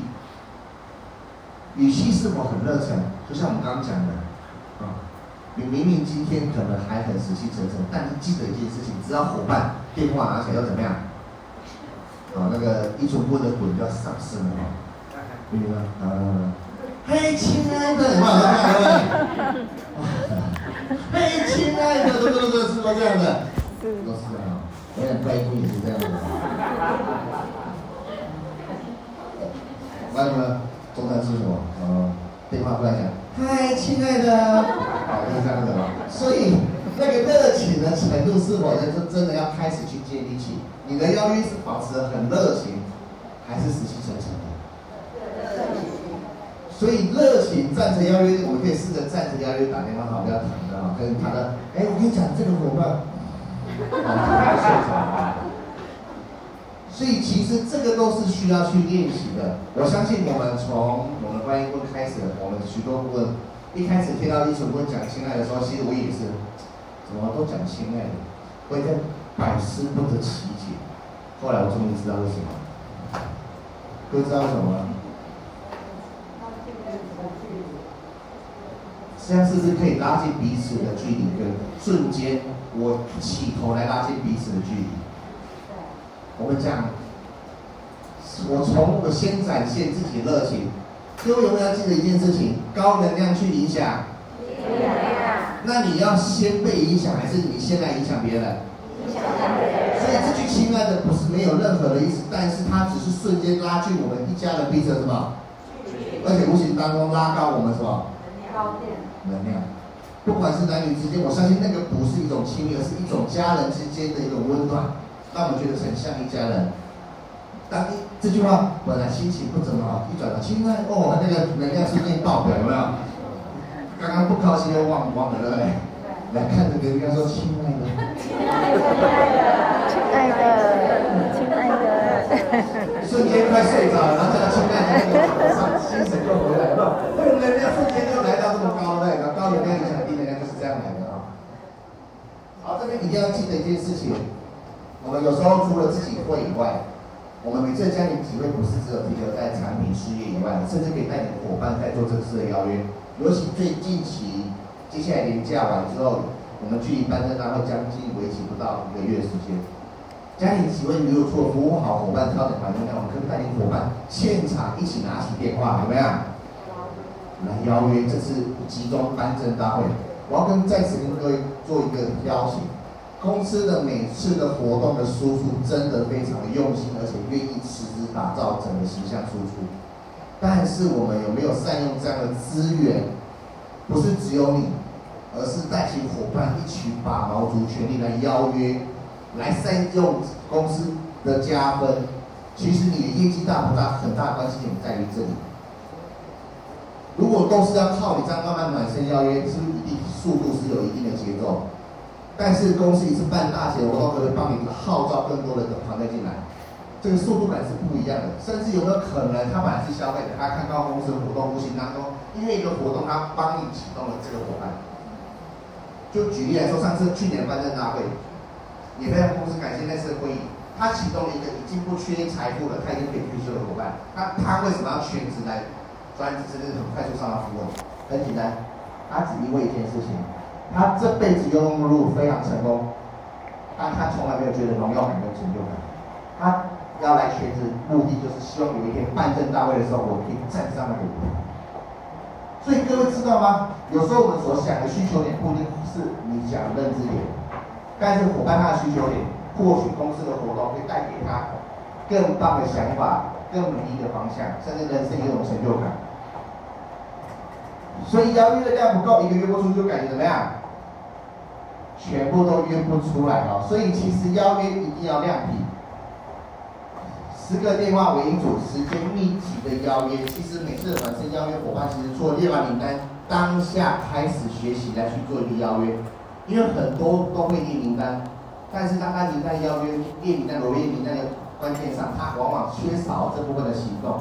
Speaker 1: 语气是否很热忱？就像我们刚刚讲的，啊，你明明今天可能还很死气沉沉，但是记得一件事情，只要伙伴电话拿起来要怎么样？啊，那个一出锅的滚就要上升了，明白吗？啊，嘿，亲爱的，嘿，亲爱的，对对对，是不是这样的？都是这样，我想怪姑也是这样的。为什么？中餐是什么？呃，电话过来讲，嗨，亲爱的，好，就是这样的。所以那个热情的程度是否呢？就真的要开始去建立起你的邀约是保持很热情，还是死气沉沉的？所以热情站着邀约，我们可以试着站着邀约打电话，好，不要躺着啊，跟他的。哎，我跟你讲，这个伙伴，啊，睡着。所以其实这个都是需要去练习的。我相信我们从我们观音顾问开始，我们许多顾问一开始听到李主任讲亲爱的时候，其实我也是，怎么都讲亲爱的，我一个百思不得其解。后来我终于知道为什么，各位知道为什么吗？这样是不是可以拉近彼此的距离？跟瞬间，我起头来拉近彼此的距离。我们讲，我从我先展现自己的热情，各位有没有要记得一件事情？高能量去影
Speaker 3: 响。
Speaker 1: 那你要先被影响，还是你先来影响别人？
Speaker 3: 影响别人。
Speaker 1: 所以这句“亲爱的”不是没有任何的意思，但是它只是瞬间拉近我们一家人彼此什么？而且无形当中拉高我们什
Speaker 3: 么？
Speaker 1: 能量。不管是男女之间，我相信那个不是一种亲密，而是一种家人之间的一种温暖。让我们觉得很像一家人。当一这句话本来心情不怎么好，一转到亲爱哦，那个能量瞬间爆表，有没有？刚刚不高兴又忘光了，对不对？来看着别人家说亲爱的，亲爱的，
Speaker 2: 亲爱的，亲爱的，
Speaker 1: 瞬间快睡着了，然后叫他亲爱的，精神就回来了，那个能量瞬间就来到这么高的，高能量影响低能量就是这样来的啊。好，这边一定要记得一件事情。我们有时候除了自己会以外，我们每次家庭聚会不是只有停留在产品事业以外，甚至可以带领伙伴在做这次的邀约。尤其最近期，接下来年假完之后，我们距离颁证大会将近为期不到一个月时间。家庭聚会如果做服务好伙伴挑选团队，那我们可以带领伙伴现场一起拿起电话，有没有？来邀约这次集中颁证大会，我要跟在此跟各位做一个邀请。公司的每次的活动的输出真的非常用心，而且愿意持续打造整个形象输出。但是我们有没有善用这样的资源？不是只有你，而是带起伙伴一起把毛足全力来邀约，来善用公司的加分。其实你的业绩大不大，很大关系点在于这里。如果都是要靠你这样慢慢满身邀约，是不是一定速度是有一定的节奏？但是公司一次办大型活动，可以帮你号召更多的团队进来，这个速度感是不一样的。甚至有没有可能，他本来是消费者，他看到公司的活动无形当中，因为一个活动，他帮你启动了这个伙伴。就举例来说，上次去年办证大会，也非常公司感谢那次会议，他启动了一个已经不缺财富了，他已经可以退休的伙伴。那他为什么要全职来专职，甚至很快速上到服务？很简单，他只因为一件事情。他这辈子庸庸碌碌非常成功，但他从来没有觉得荣耀感跟成就感。他要来全职，目的就是希望有一天办证大会的时候，我可以站上那个舞台。所以各位知道吗？有时候我们所想的需求点，不一定是你想的认知点，但是伙伴他的需求点，或许公司的活动会带给他更棒的想法、更努力的方向，甚至人生一种成就感。所以邀约的量不够，一个月不出就感觉怎么样？全部都约不出来哦，所以其实邀约一定要亮屏。十个电话为一组，时间密集的邀约，其实每次的本身邀约伙伴，其实做列完名单，当下开始学习来去做一个邀约，因为很多都会列名单，但是当他名单邀约列名单、罗列名单的关键上，他往往缺少这部分的行动。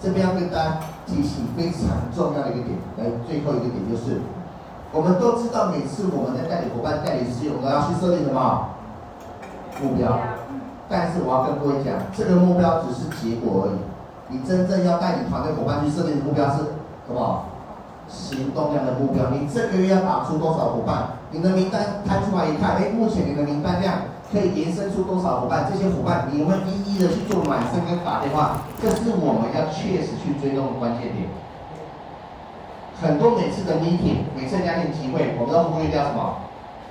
Speaker 1: 这边要跟大家提醒非常重要的一个点，来最后一个点就是。我们都知道，每次我们在带领伙伴、带领事业，我们要去设定什么目标？但是我要跟各位讲，这个目标只是结果而已。你真正要带领团队伙伴去设定的目标是什么？行动量的目标。你这个月要打出多少伙伴？你的名单摊出来一看，哎，目前你的名单量可以延伸出多少伙伴？这些伙伴你有没有一一的去做暖身跟打电话？这是我们要确实去追踪的关键点。很多每次的 meeting，每次家庭聚会，我们都忽略掉什么？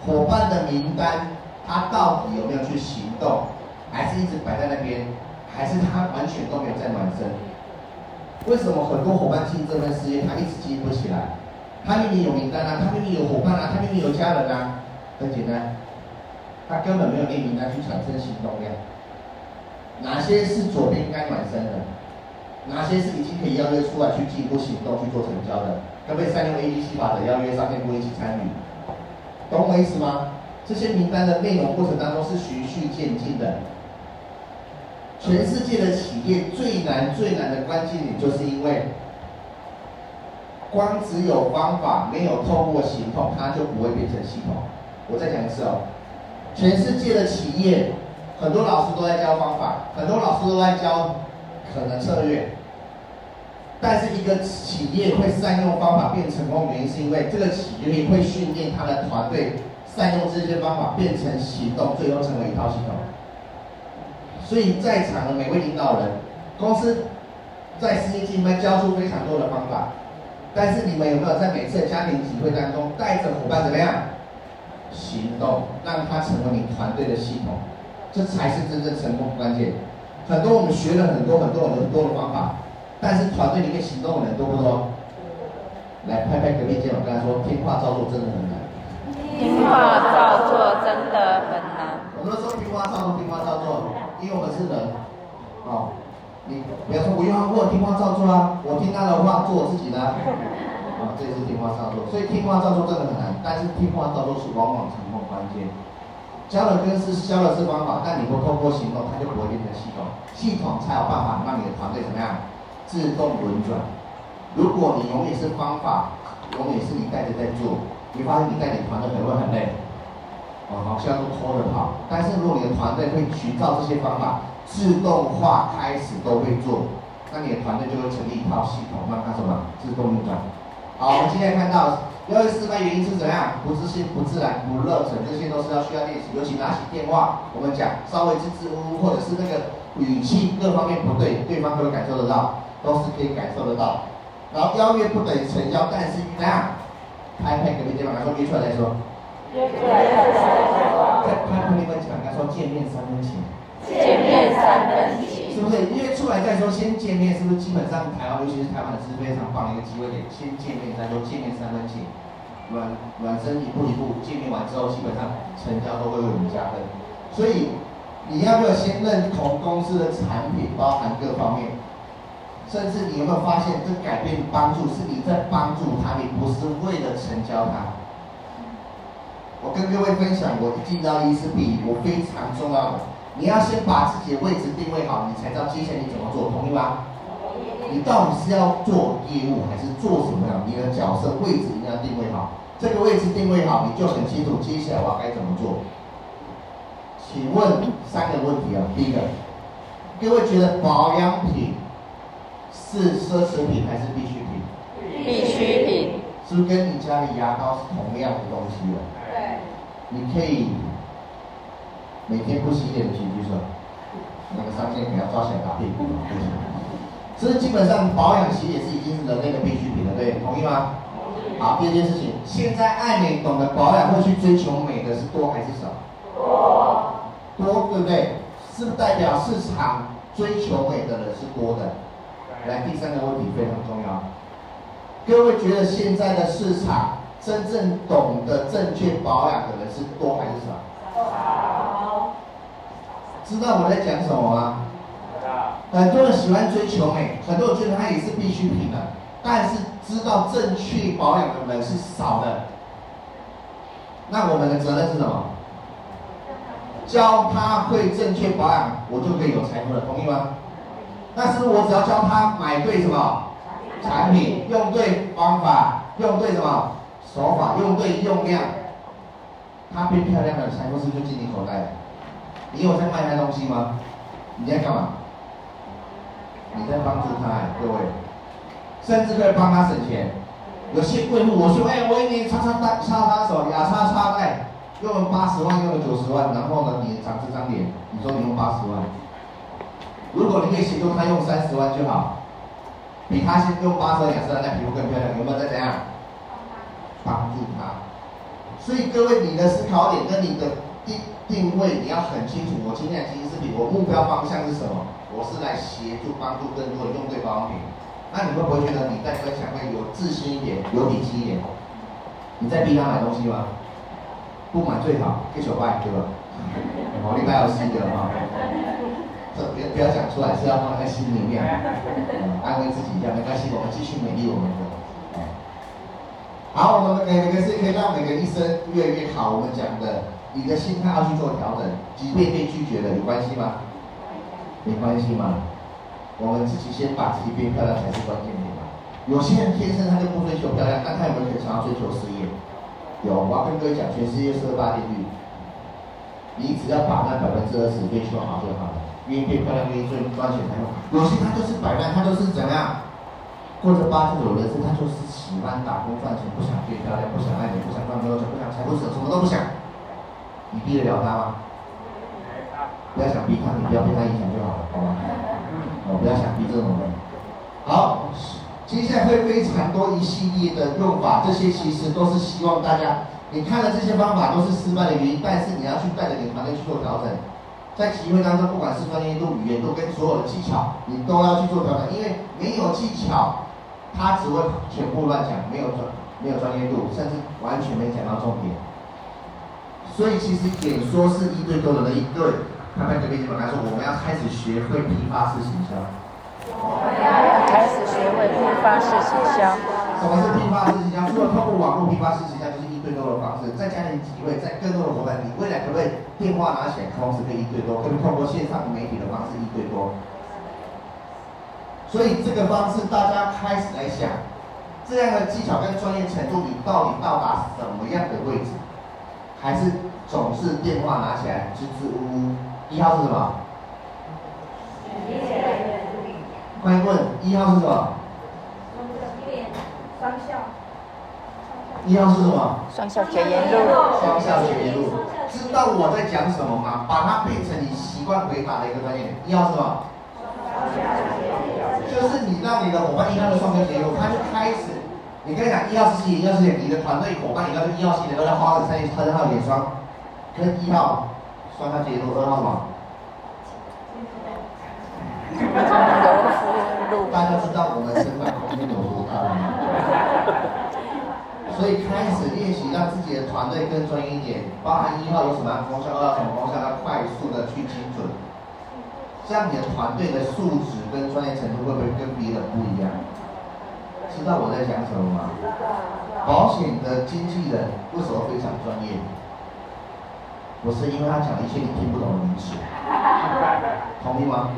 Speaker 1: 伙伴的名单，他到底有没有去行动？还是一直摆在那边？还是他完全都没有在暖身？为什么很多伙伴进这份事业，他一直经营不起来？他明明有名单啊，他明明有伙伴啊，他明明有家人啊，很简单，他根本没有列名单去产生行动量。哪些是左边该暖身的？哪些是已经可以邀约出来去进一步行动去做成交的？可不可以善用 A B C 法则邀约上线部一起参与？懂我意思吗？这些名单的内容过程当中是循序渐进的。全世界的企业最难最难的关键点，就是因为光只有方法，没有透过行动，它就不会变成系统。我再讲一次哦，全世界的企业，很多老师都在教方法，很多老师都在教可能策略，但是一个企业会善用方法变成功的原因，是因为这个企业会训练他的团队善用这些方法变成行动，最后成为一套系统。所以在场的每位领导人，公司在实习期间教出非常多的方法，但是你们有没有在每次的家庭集会当中带着伙伴怎么样行动，让他成为你团队的系统？这才是真正成功的关键。很多我们学了很多很多很多的方法，但是团队里面行动的人多不多？来拍拍隔壁肩膀，跟他说：听话照做真的很难。
Speaker 2: 听话照做真的很难。
Speaker 1: 我们都说听话照做，听话照做。因为我们是人，哦，你不要说不用啊，我听话照做啊，我听他的话，做我自己的，啊，啊，这也是听话照做。所以听话照做真的很难，但是听话照做是往往成功的关键。教了跟是教了是方法，但你不透过行动，它就不会变成系统，系统才有办法让你的团队怎么样自动轮转。如果你永远是方法，永远是你带着在做，你发现你带领团队会不会很累？好像都拖着跑，但是如果你的团队会寻找这些方法，自动化开始都会做，那你的团队就会成立一套系统，让它什么自动运转。好，我们今天看到邀约失败原因是怎样？不自信、不自然、不热忱，这些都是要需要练习。尤其拿起电话，我们讲稍微支支吾吾，或者是那个语气各方面不对，对方都会感受得到，都是可以感受得到。然后邀约不等于成交，但是怎样？拍拍隔壁肩膀，然后约出来再说。约出来再拍拍另外一讲，他说见面三分情。
Speaker 2: 见面三分情。
Speaker 1: 是不是约出来再说？先见面，是不是基本上台湾，尤其是台湾的是非常棒的一个机会点。先见面再说，见面三分情。软软身一步一步，见面完之后，基本上成交都会为我们加分。所以你要不要先认同公司的产品，包含各方面？甚至你有没有发现，这改变帮助是你在帮助他，你不是为了成交他。我跟各位分享，我进到伊丝碧，我非常重要的，你要先把自己的位置定位好，你才知道接下来你怎么做，同意吗？你到底是要做业务还是做什么样？你的角色位置一定要定位好，这个位置定位好，你就很清楚接下来我该怎么做。请问三个问题啊，第一个，各位觉得保养品是奢侈品还是必需品？
Speaker 2: 必需品。
Speaker 1: 是不是跟你家里牙膏是同样的东西啊？你可以每天不洗脸的请举手，那个上线给他抓起来打屁股，不行。所以基本上保养洗脸是已经是人类的必需品了，对，同意吗？好，第二件事情，现在爱美懂得保养会去追求美的是多还是少？多。多，对不对？是不是代表市场追求美的人是多的？来，第三个问题非常重要，各位觉得现在的市场？真正懂得正确保养的人是多还是少？少。知道我在讲什么吗？很多人喜欢追求美，很多人觉得它也是必需品的，但是知道正确保养的人是少的。那我们的责任是什么？教他会正确保养，我就可以有财富了，同意吗？但是我只要教他买对什么产品，用对方法，用对什么？手法用对用量，他变漂亮了，财富是不是就进你口袋了？你有在卖他东西吗？你在干嘛？你在帮助他，各位，甚至可以帮他省钱。有些贵妇我说，哎，我一年擦擦擦擦擦手，牙擦擦带，用了八十万，用了九十万，然后呢，你长这张脸，你说你用八十万，如果你可以协助他用三十万就好，比他先用八十万牙刷带皮肤更漂亮，有没有再怎样？帮助他，所以各位，你的思考点跟你的定定位，你要很清楚。我今天的经营视频，我目标方向是什么？我是来协助帮助更多人用对保养品，那你会不会觉得你在分享会有自信一点，有底气一点？你在逼他买东西吗？不买最好，给小拜，对吧？好，礼拜有新的哈，这不要不要讲出来，是要放在心里面，安慰自己一下，没关系，我们继续美丽我们的。好，我们每个是可以让每个医生越来越好。我们讲的，你的心态要去做调整，即便被拒绝了，有关系吗？没关系嘛，我们自己先把自己变漂亮才是关键点嘛。有些人天生他就不追求漂亮，但他有没有想要追求事业？有，我要跟各位讲，全世界是二八定律，你只要把那百分之二十追求好就好了。愿意变漂亮，愿意赚赚钱才好。有些他就是摆烂，他就是怎样，过着八九的人生，他就是喜欢打工赚钱，不想变漂亮，不想爱美，不想赚多少钱，不想财富什么都不想。你逼得了他吗？不要想逼他，你不要被他影响就好了，好吗？哦，不要想逼这种人。好，接下来会非常多一系列的用法，这些其实都是希望大家，你看了这些方法都是失败的原因，但是你要去带着你团队去做调整。在集会当中，不管是专业度、语言度跟所有的技巧，你都要去做调整，因为没有技巧，他只会全部乱讲，没有专没有专业度，甚至完全没讲到重点。所以其实演说是一对多的那一对。他们这边你们来说？我们要开始学会批发式行销。
Speaker 2: 我们要开始学会批发式行销。
Speaker 1: 什么是批发式行销？除了透过网络批发式行销，就是一对多的方式。再加点机会，在更多的伙伴，你未来可不可以电话拿起来，同时可以一对多？可以透过线上媒体的方式一对多？所以这个方式，大家开始来想，这样的技巧跟专业程度，你到底到达什么样的位置？还是总是电话拿起来支支吾吾？一号是什么？欢迎问，一号是什么？双效。一号是什么？
Speaker 2: 双效绝缘路。
Speaker 1: 双效绝缘路，知道我在讲什么吗？把它变成你习惯回答的一个专业。一号是什么？就是你让你的伙伴一号的双效绝缘路，他就开始，你跟他讲一号是几？一号是几？你的团队伙伴，你要是一号系的都要花个三三号眼霜，跟一号。双向结路，二号吗？大家知道我们生产空间有多大吗？所以开始练习，让自己的团队更专业一点。包含一号有什么样功效，二号什么功效，要快速的去精准。这样你的团队的素质跟专业程度会不会跟别人不一样？知道我在讲什么吗？保险的经纪人为什么非常专业？不是因为他讲一些你听不懂的名词，同意吗？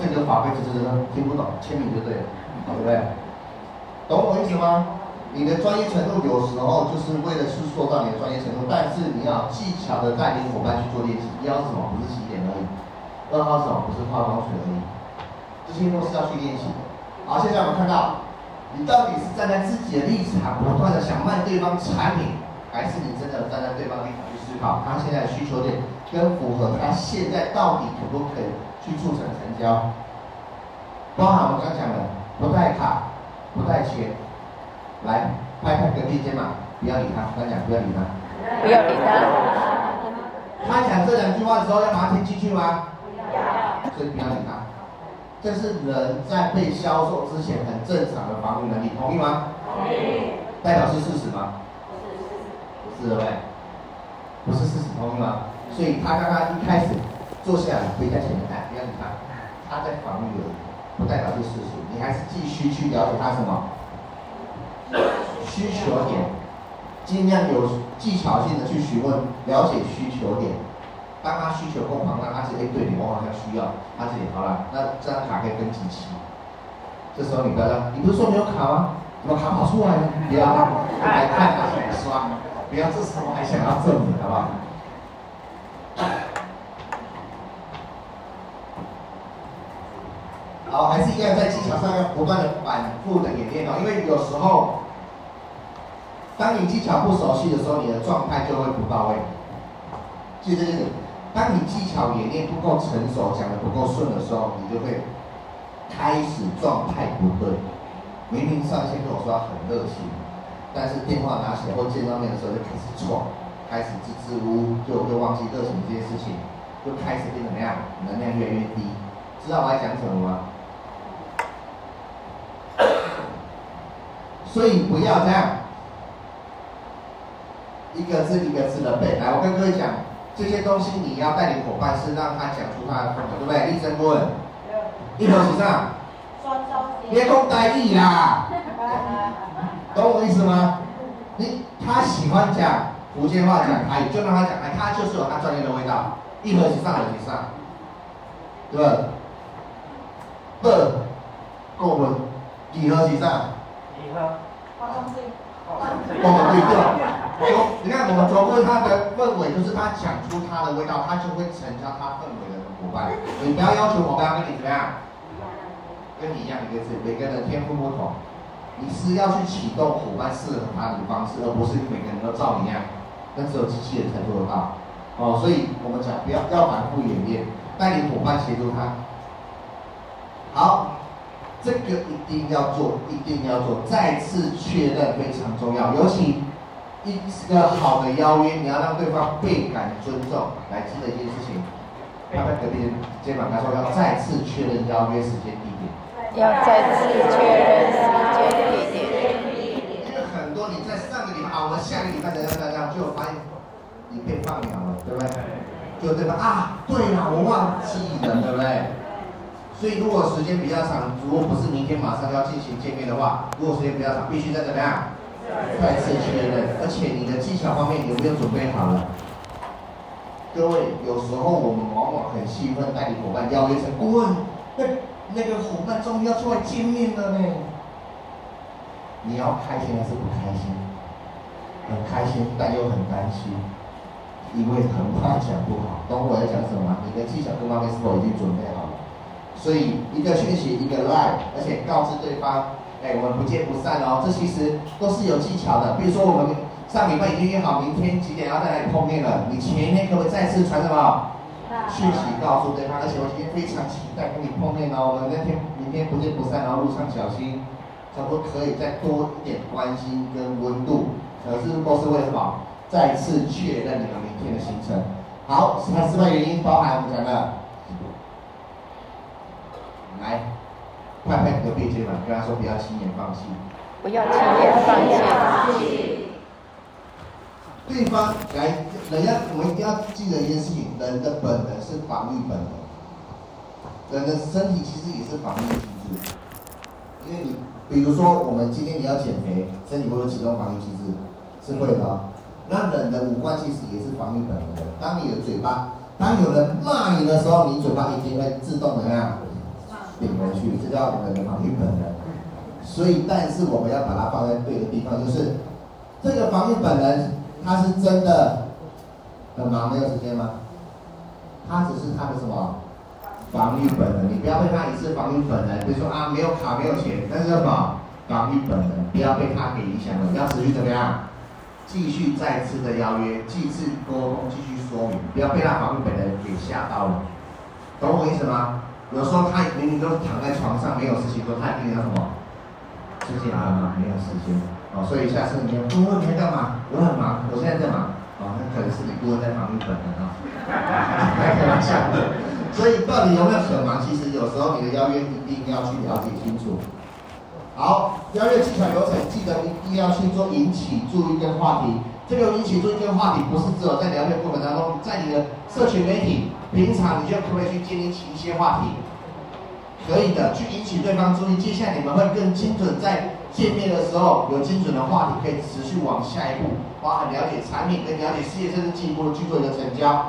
Speaker 1: 这个法规就是听不懂，签名就对了，对不对？懂我意思吗？你的专业程度有时候就是为了去塑造你的专业程度，但是你要技巧的带领伙伴去做练习。一号是什么？不是起点而已。二号是什么？不是化妆水而已。这些都是要去练习的。好，现在我们看到，你到底是站在自己的立场，不断的想卖对方产品，还是你真的站在对方立场？去思考，他现在的需求点跟符合他现在到底可不可以去促成成交？包含我刚讲的，不带卡，不带钱，来拍拍隔壁肩膀，不要理他。他讲不要理他，
Speaker 2: 不要理他。
Speaker 1: 他讲这两句话的时候，要把他听进去吗？要所以不要理他。这是人在被销售之前很正常的防御能力，同意吗？同意。代表是事实吗？不是，不是，对不是事实，同意吗？所以他刚刚一开始坐下来，回在前面看，不要理他，他在防御而已，不代表是事实。你还是继续去了解他什么需求点，尽量有技巧性的去询问，了解需求点。当他需求够庞大，他是哎，对你，我好像需要，他这里好了，那这张卡可以跟几期？这时候你不要，你不是说没有卡吗？怎么卡跑出来了？不要，来看他怎么刷。不要这时候还想要证明，好不好？好，还是一样在技巧上要不断的反复的演练哦，因为有时候，当你技巧不熟悉的时候，你的状态就会不到位。记住这个，当你技巧演练不够成熟，讲的不够顺的时候，你就会开始状态不对。明明上线跟我说很热情。但是电话拿起来或见到面的时候就开始错，开始支支吾吾，就又忘记热情这件事情，就开始变怎么样？能量越来越低。知道我在讲什么吗？所以不要这样，一个字一个字的背。来，我跟各位讲，这些东西你要带领伙伴是让他讲出他的风格，对不对？一声不问，一头起上，别讲台语啦，懂我意思吗？你他喜欢讲福建话讲台语，就让他讲，台，他就是有他专业的味道，一头起上，一头起上，对吧？二，过文，几何起上？几何？化妆水。化妆水。对，你看我们卓哥他的氛围，就是他讲出他的味道，他就会成交他氛围的伙伴。你不要要求伙伴跟你怎么样，跟你一样一个字，每个人的天赋不同，你是要去启动伙伴适合他的方式，而不是每个人都照你一样，那只有机器人才做得到。哦，所以我们讲不要要反复演练，带领伙伴协助他。好，这个一定要做，一定要做，再次确认非常重要。尤其一个好的邀约，你要让对方倍感尊重。来记得一件事情，拍拍隔壁肩膀，他说要再次确认邀约时间地点。
Speaker 2: 要再次确认时间地点。
Speaker 1: 因为很多你在上个礼拜啊，我们下个礼拜怎样怎样，就发现你被放鸟了，对不对？就对吧？啊，对了，我忘记了，对不对？所以，如果时间比较长，如果不是明天马上要进行见面的话，如果时间比较长，必须再怎么样？再次确认，而且你的技巧方面有没有准备好了？各位，有时候我们往往很兴奋，带领伙伴邀约成功，那那个伙伴终于要出来见面了呢。你要开心还是不开心？很开心，但又很担心，因为很怕讲不好。懂我在讲什么？你的技巧各方面是否已经准备好？所以一个讯息，一个 line，而且告知对方，哎，我们不见不散哦。这其实都是有技巧的。比如说，我们上礼拜已经约好明天几点要再来碰面了，你前一天可不可以再次传什么讯息告诉对方？而且我今天非常期待跟你碰面哦。我们那天明天不见不散，然后路上小心，可不可以再多一点关心跟温度？可是都是为什么？再次确认你们明天的行程。好，它失败原因包含我们讲的。来，拍拍你的背肩膀，跟他说不要轻言放弃。
Speaker 2: 不要轻言放弃。
Speaker 1: 对方来，人家我们一定要记得一件事情：人的本能是防御本能，人的身体其实也是防御机制。因为你，比如说我们今天你要减肥，身体会不会启动防御机制？是会的。那人的五官其实也是防御本能的。当你的嘴巴，当有人骂你的时候，你嘴巴一定会自动的那样？顶回去，这叫我们的防御本能。所以，但是我们要把它放在对的地方，就是这个防御本能，它是真的很忙，没有时间吗？它只是它的什么防御本能？你不要被它一次防御本能，比如说啊，没有卡，没有钱，但是什么防御本能？不要被它给影响了，要持续怎么样？继续再次的邀约，继续沟通，继续说明，不要被它防御本能给吓到了，懂我意思吗？有时候他明明都躺在床上没有事情做，他一定要什么？最近很忙，没有时间。哦，所以下次你问问你在干嘛？我很忙，我现在在忙。哦，那可能是你顾问在防御本能啊。开玩笑的。所以到底有没有很忙？其实有时候你的邀约一定要去了解清楚。好，邀约技巧流程，记得一定要去做引起注意跟话题。这个引起注意这个话题，不是只有在聊天过程当中，在你的社群媒体。平常你就可不可以去建立起一些话题？可以的，去引起对方注意。接下来你们会更精准，在见面的时候有精准的话题，可以持续往下一步，包含了解产品跟了解事业，甚至进一步去做一个成交。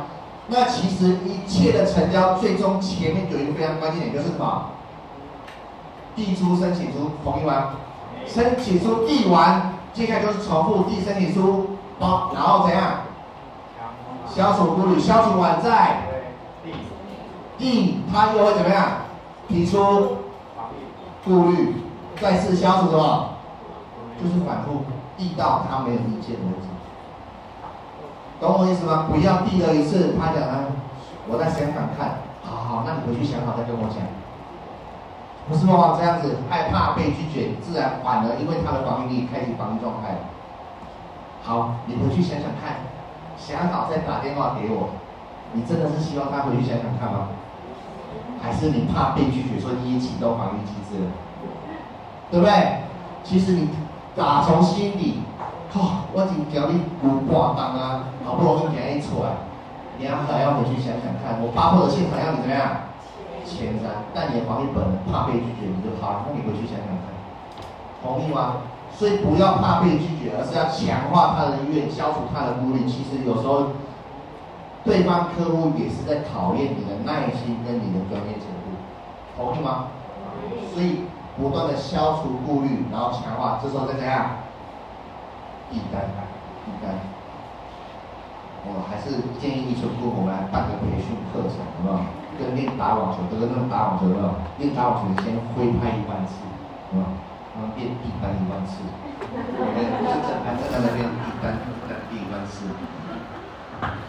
Speaker 1: 那其实一切的成交，最终前面有一个非常关键点，就是什么？递出申请书，同意吗？申请书递完，接下来就是重复递申请书，好，然后怎样？消除顾虑，消除完再。第，他又会怎么样？提出顾虑，再次消除什么？就是反复递到他没有意见为止。懂我意思吗？不要递了一次，他讲啊，我在想想看，好好，那你回去想好再跟我讲。不是往往这样子，害怕被拒绝，自然反而因为他的防御力开启防御状态。好，你回去想想看，想好再打电话给我。你真的是希望他回去想想看吗？还是你怕被拒绝，说你也启动防御机制了，对不对？其实你打从心底，哈、我已经叫你不挂档啊，好不容易给你出来，你要还要回去想想看，我发货的现场要你怎么样？签单，但你的防疫本怕被拒绝，你就好，那你回去想想看，同意吗？所以不要怕被拒绝，而是要强化他的意愿，消除他的顾虑。其实有时候，对方客户也是在考验你的耐心跟你的专业程度，同意吗？所以不断的消除顾虑，然后强化，这时候再怎样？递单，递单。我还是建议一群顾客来办个培训课程，好不好？跟练打网球，跟那种打网球的，练打网球先挥拍一万次，好不好？然后练递单一万次，对不对？就整盘在那边递单，再递一万次。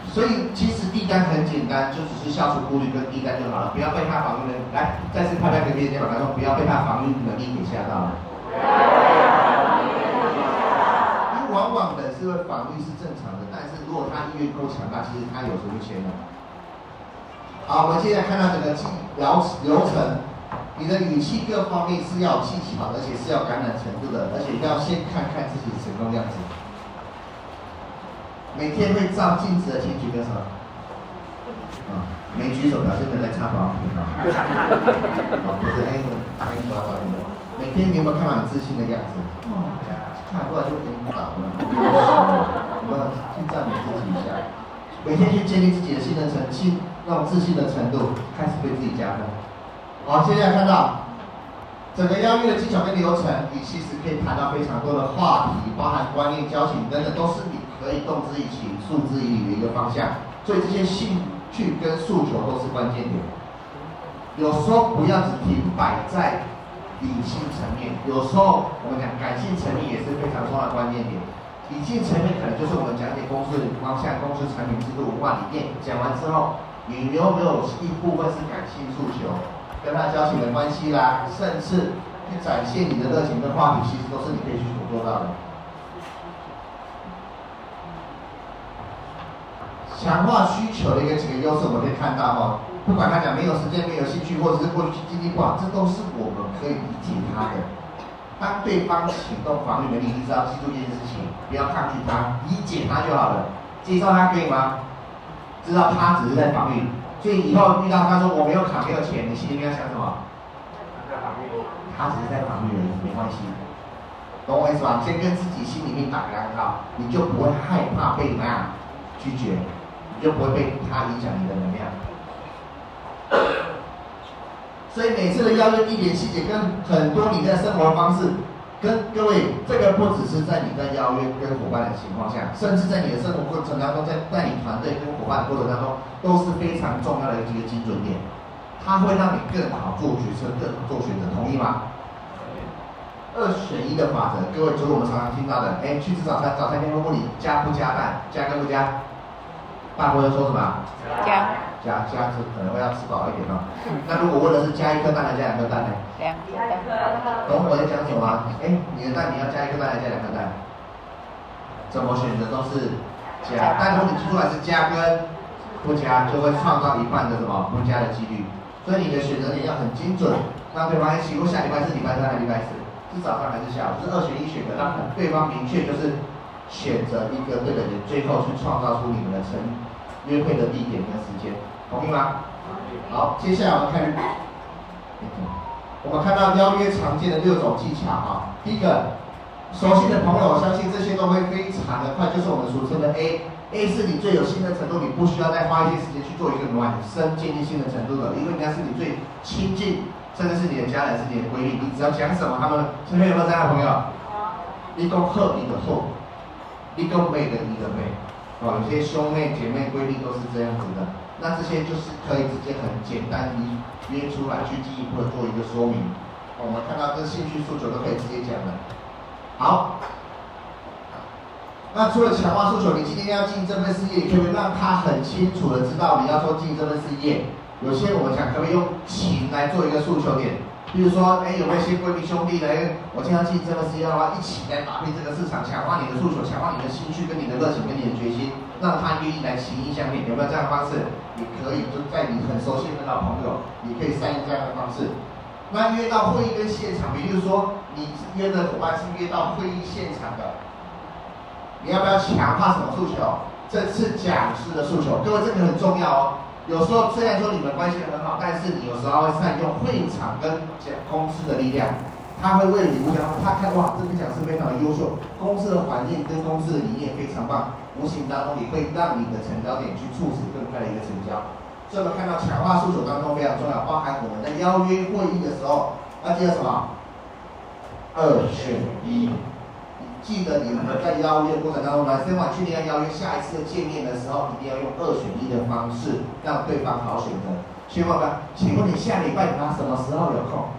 Speaker 1: 所以其实递单很简单，就只是消除顾虑跟递单就好了，不要被他防御能力。来，再次拍拍隔壁的肩膀，他说不要被他防御能力给吓到了。因为往往的是会防御是正常的，但是如果他意愿够强大，其实他有时候就签了。好，我们现在看到整个技流流程，你的语气各方面是要有技巧，而且是要感染程度的，而且要先看看自己成功样子。每天会照镜子的，请举个手。啊，没举手表示没在擦保养品啊。啊，不是，哎，哎，不要你们。每天你有没有看到很自信的样子？哦，看过来就给你打了。我们去赞美自己一下。每天去建立自己的信任程度，那种自信的程度开始对自己加分。好，接下来看到整个邀约的技巧跟流程，你其实可以谈到非常多的话题，包含观念、交情等等，都是你。可以动之以情，诉之以理的一个方向，所以这些兴趣跟诉求都是关键点。有时候不要只停摆在理性层面，有时候我们讲感性层面也是非常重要的关键点。理性层面可能就是我们讲解公司的方向、公司产品制度、文化理念，讲完之后，你有没有一部分是感性诉求，跟他交情的关系啦，甚至去展现你的热情跟话题，其实都是你可以去所做到的。强化需求的一个几个优势，我们可以看到哈，不管他讲没有时间、没有兴趣，或者是过去经济不好，这都是我们可以理解他的。当对方启动防御能力，你只要记住一件事情，不要抗拒他，理解他就好了。接受他可以吗？知道他只是在防御，所以以后遇到他说我没有卡、没有钱，你心里面要想什么？他只是在防御而已，没关系。懂我意思吧？先跟自己心里面打个暗号，你就不会害怕被那样拒绝。你就不会被他影响你的能量，所以每次的邀约地点细节跟很多你在生活的方式，跟各位这个不只是在你在邀约跟伙伴的情况下，甚至在你的生活过程当中，在带领团队跟伙伴的过程当中，都是非常重要的一个精准点，它会让你更好做决策，更好做选择，同意吗？二选一的法则，各位就是我们常常听到的，哎，去吃早餐，早餐店问你加不加蛋，加跟不加？大伙要说什么？加加加，是可能会要吃饱一点哦。那如果问的是加一颗蛋还是加两颗蛋呢？两颗。懂我在讲什么吗？哎，你的蛋你要加一颗蛋还是加两颗蛋？怎么选择都是加，但如果你出来是加跟不加，就会创造一半的什么不加的几率。所以你的选择点要很精准，让对方起，我下礼拜是礼拜三还是礼拜四？是早上还是下午？是二选一选择，让对方明确就是。选择一个对的人，最后去创造出你们的成约会的地点跟时间，同意吗？好，接下来我们看，我们看到邀约常见的六种技巧啊。第一个，熟悉的朋友，我相信这些都会非常的快，就是我们俗称的 A，A 是你最有信任程度，你不需要再花一些时间去做一个暖身建立信任程度的，因为人家是你最亲近，甚至是你的家人，是你的闺蜜，你只要讲什么，他们身边有没有这样的朋友？你都贺你的后。一个美的一个妹，哦，有些兄妹姐妹规定都是这样子的，那这些就是可以直接很简单一约出来去进一步的做一个说明。我们看到这兴趣诉求都可以直接讲的。好，那除了强化诉求，你今天要进这份事业，可不可以让他很清楚的知道你要说进这份事业？有些我们讲可不可以用情来做一个诉求点？比如说，哎，有没有一些闺蜜兄弟呢？我经常进这个事业的话，一起来打拼这个市场，强化你的诉求，强化你的兴趣跟你的热情跟你的决心，让他愿意来情义相挺。有没有这样的方式？你可以就在你很熟悉的老朋友，你可以善用这样的方式。那约到会议跟现场，比如说你约的伙伴是约到会议现场的，你要不要强化什么诉求？这次讲师的诉求，各位这个很重要哦。有时候虽然说你们关系很好，但是你有时候会善用会场跟讲公司的力量，他会为你鼓掌，他看哇，这个讲师非常的优秀，公司的环境跟公司的理念非常棒，无形当中也会让你的成交点去促使更快的一个成交。所以我们看到强化诉求当中非常重要，包含我们在邀约会议的时候要记得什么？二选一。记得你们在邀约过程当中来，先往确定要邀约下一次见面的时候，一定要用二选一的方式，让对方好选择。请问呢？请问你下礼拜他什么时候有空？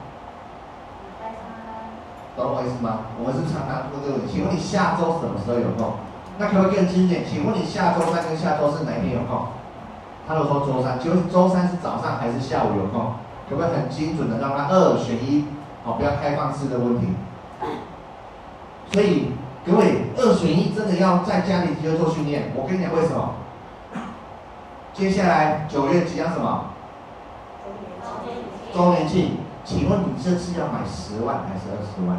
Speaker 1: 懂我意思吗？我们是常常说这个。请问你下周什么时候有空？那可不可以更精简？请问你下周三跟下周四哪一天有空？他如果说周三，请问周三是早上还是下午有空？可不可以很精准的让他二选一？好，不要开放式的问题。所以各位二选一真的要在家里直接做训练。我跟你讲为什么？接下来九月即将什么？周年庆。请问你这次要买十万还是二十万？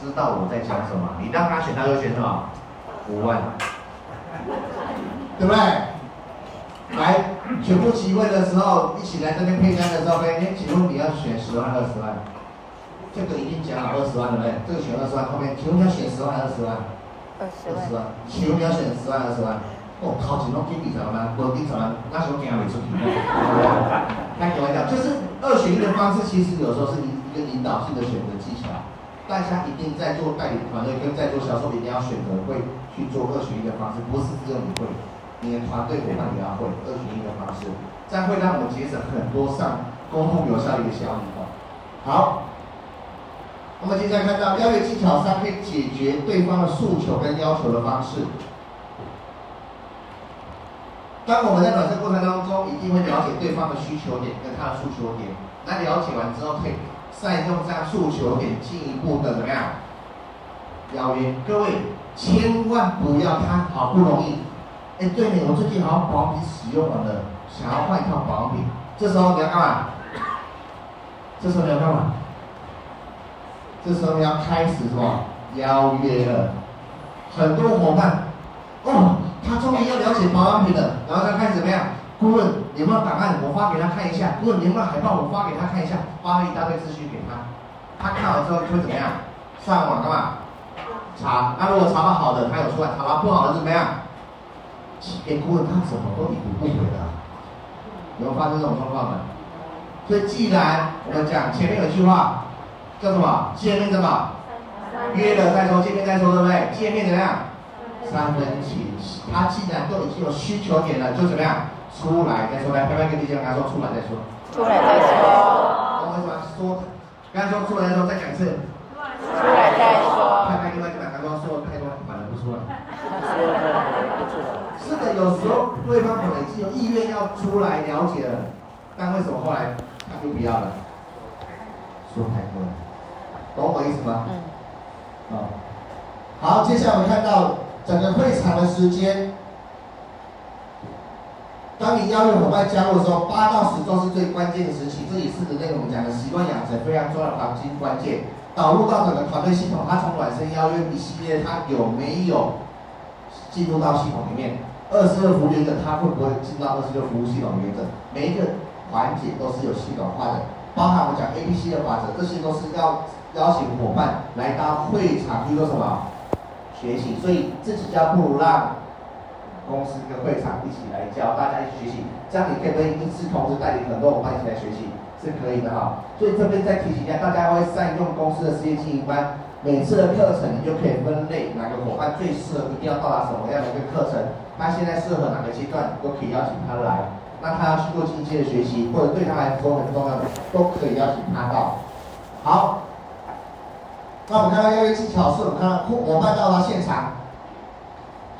Speaker 1: 知道我在讲什么？你让他选，他就选什么？五万，对不对？来，全部集会的时候，一起来这边配单的时候，哎，请问你要选十万、二十万？这个已经讲了二十万，对不对？这个选二十万，后面请问你要选十万还是二十万？二十万。请问你要选十万、二十万？哦，靠，几拢经理什么呢？不经理什么？那时候经常没出题。开玩笑，就是二选一的方式，其实有时候是一一个引导性的选择技巧。大家一定在做代理团队跟在做销售，一定要选择会去做二选一的方式，不是只有你会。你的团队伙伴也要会二选一的方式，这样会让我们节省很多上沟通有效率的一个效率哦。好，我们接下来看到邀约技巧三，可以解决对方的诉求跟要求的方式。当我们在暖身过程当中，一定会了解对方的需求点跟他的诉求点。那了解完之后，可以善用这样诉求点进一步的怎么样？邀约，各位千万不要他好不容易。哎，对呢，我最近好像保养品使用完了，想要换一套保养品。这时候你要干嘛？这时候你要干嘛？这时候你要开始什么？邀约了。很多伙伴，哦，他终于要了解保养品了，然后他开始怎么样？顾问，有没有档案？我发给他看一下。顾问，有没有海报？我发给他看一下。发了一大堆资讯给他，他看完之后就会怎么样？上网干嘛？查。那如果查到好的，他有出来；查到不好的怎么样？给顾问他怎么都已读不回的，有没有发生这种状况的？所以既然我们讲前面有句话叫什么？见面什么？约了再说，见面再说，对不对？见面怎么样？三分情。他既然都已经有需求点了，就怎么样？出来再说。来，拍拍跟地姐跟他说，出来再说。
Speaker 2: 出来再说。
Speaker 1: 我为什么说？刚才说出来再说，再讲一次。
Speaker 2: 出来再说。
Speaker 1: 拍拍另外一个，刚刚说太多，反而不出来。是的，有时候对方可能是有意愿要出来了解了，但为什么后来他就不要了？说太多了，懂我意思吗？嗯。好，接下来我们看到整个会场的时间。当你邀约伙伴加入的时候，八到十周是最关键的时期，这也是那个我们讲的习惯养成非常重要的黄金关键。导入到整个团队系统，他从暖身邀约一系列，他有没有进入到系统里面？二十六服务原则，它会不会进到二十六服务系统的原则？每一个环节都是有系统化的，包含我们讲 A、B、C 的法则，这些都是要邀请伙伴来到会场去做什么学习。所以自己家不如让公司跟会场一起来教，大家一起学习，这样你可以跟一次同时带领很多伙伴一起来学习是可以的哈。所以这边再提醒一下，大家会善用公司的事业经营班，每次的课程你就可以分类哪个伙伴最适合，一定要到达什么样的一个课程。他现在适合哪个阶段，都可以邀请他来。那他要去做进阶的学习，或者对他来说很重要的，都可以邀请他到。好，那我们看到邀约技巧是，我们看到伙伴到达现场，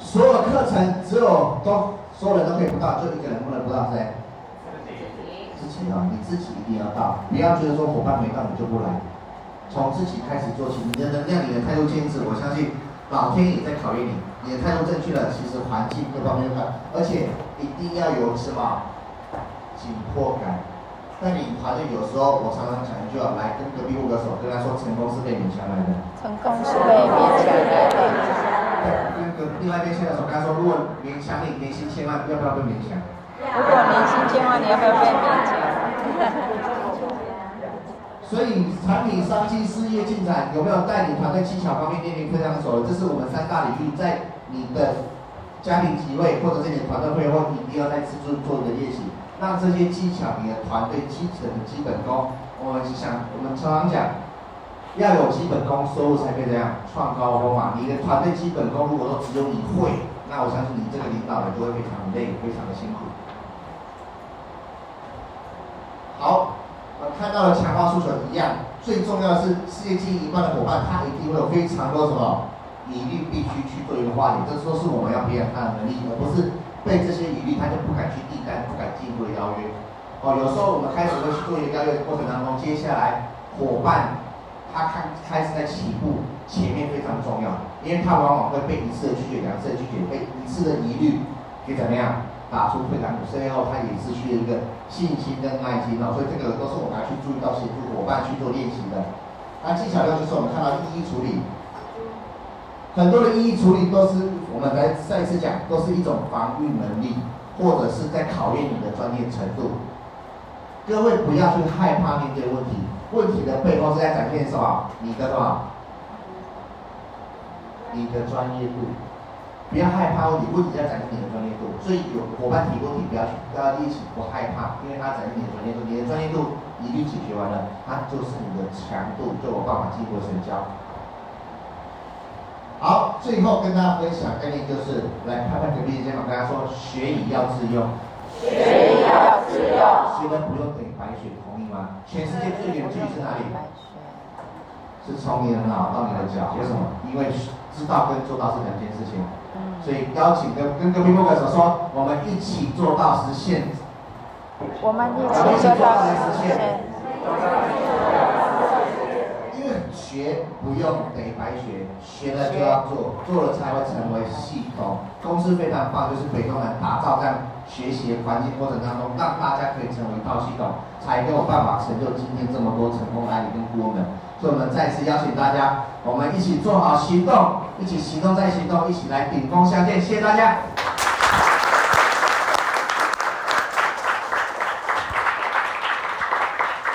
Speaker 1: 所有课程只有都所有人都可以不到，就一个人不能不到，谁？自己啊，你自己一定要到，不要觉得说伙伴没到你就不来，从自己开始做起，你的能量、你的态度坚持，我相信老天也在考验你。你的态度正确了，其实环境各方面都看，而且一定要有什么紧迫感，带领团队有时候我常常讲一句话，来跟隔壁握个手，跟他说成功是被勉强来的。
Speaker 2: 成功是被勉强来的。
Speaker 1: 跟跟另外一边牵着手，跟他说，如果勉强你年薪千万，要不要被勉强？
Speaker 2: 如果年薪千万，你要不要被勉强？
Speaker 1: 所以产品、商机、事业进展，有没有带领团队技巧方面练练非常熟？这是我们三大领域，在你的家庭集会或者是你的团队会或你一定要在自尊做一个练习，让这些技巧，你的团队基层的基本功，我们想，我们常常讲，要有基本功，收入才可以这样创高峰嘛。你的团队基本功如果说只有你会，那我相信你这个领导人就会非常累，非常的辛苦。好。我看到了强化诉求一样，最重要的是事业经营一半的伙伴，他一定会有非常多什么疑虑，必须去做一个化解。这都是我们要培养他的能力，而不是被这些疑虑他就不敢去递单，不敢进一步的邀约。哦，有时候我们开始会去做一个邀约的过程当中，接下来伙伴他开开始在起步前面非常重要，因为他往往会被一次的拒绝，两次的拒绝，被一次的疑虑给怎么样？打出退堂鼓，最后他也是需要一个信心跟耐心哦，所以这个都是我们要去注意到协助伙伴去做练习的。那技巧六就是我们看到一一处理，很多的一一处理都是我们来再次讲，都是一种防御能力，或者是在考验你的专业程度。各位不要去害怕面对问题，问题的背后是在展现什么？你的什么？你的专业度。不要害怕问题，问题在展现你的专业度。所以有伙伴提问题，不要去，不要一起不害怕，因为他展现你的专业度，你的专业度一律解决完了，它就是你的强度，就有办法激活成交。好，最后跟大家分享概念就是，来拍拍隔壁的肩膀，跟他说：学以要自用，
Speaker 2: 学以要自用，
Speaker 1: 学了不用等于白学，同意吗？全世界最远距离是哪里？是从你的脑到你的脚，为什么？因为知道跟做到是两件事情。所以邀请跟跟隔壁握个手说，我们一起做到实现。
Speaker 2: 我们一起做到
Speaker 1: 实现。学不用等于白学，学了就要做，做了才会成为系统。公司非常棒，就是北中南打造这样学习环境过程当中，让大家可以成为一套系统，才有办法成就今天这么多成功案例跟顾问们。所以我们再次邀请大家，我们一起做好行动，一起行动再行动，一起来顶峰相见，谢谢大家。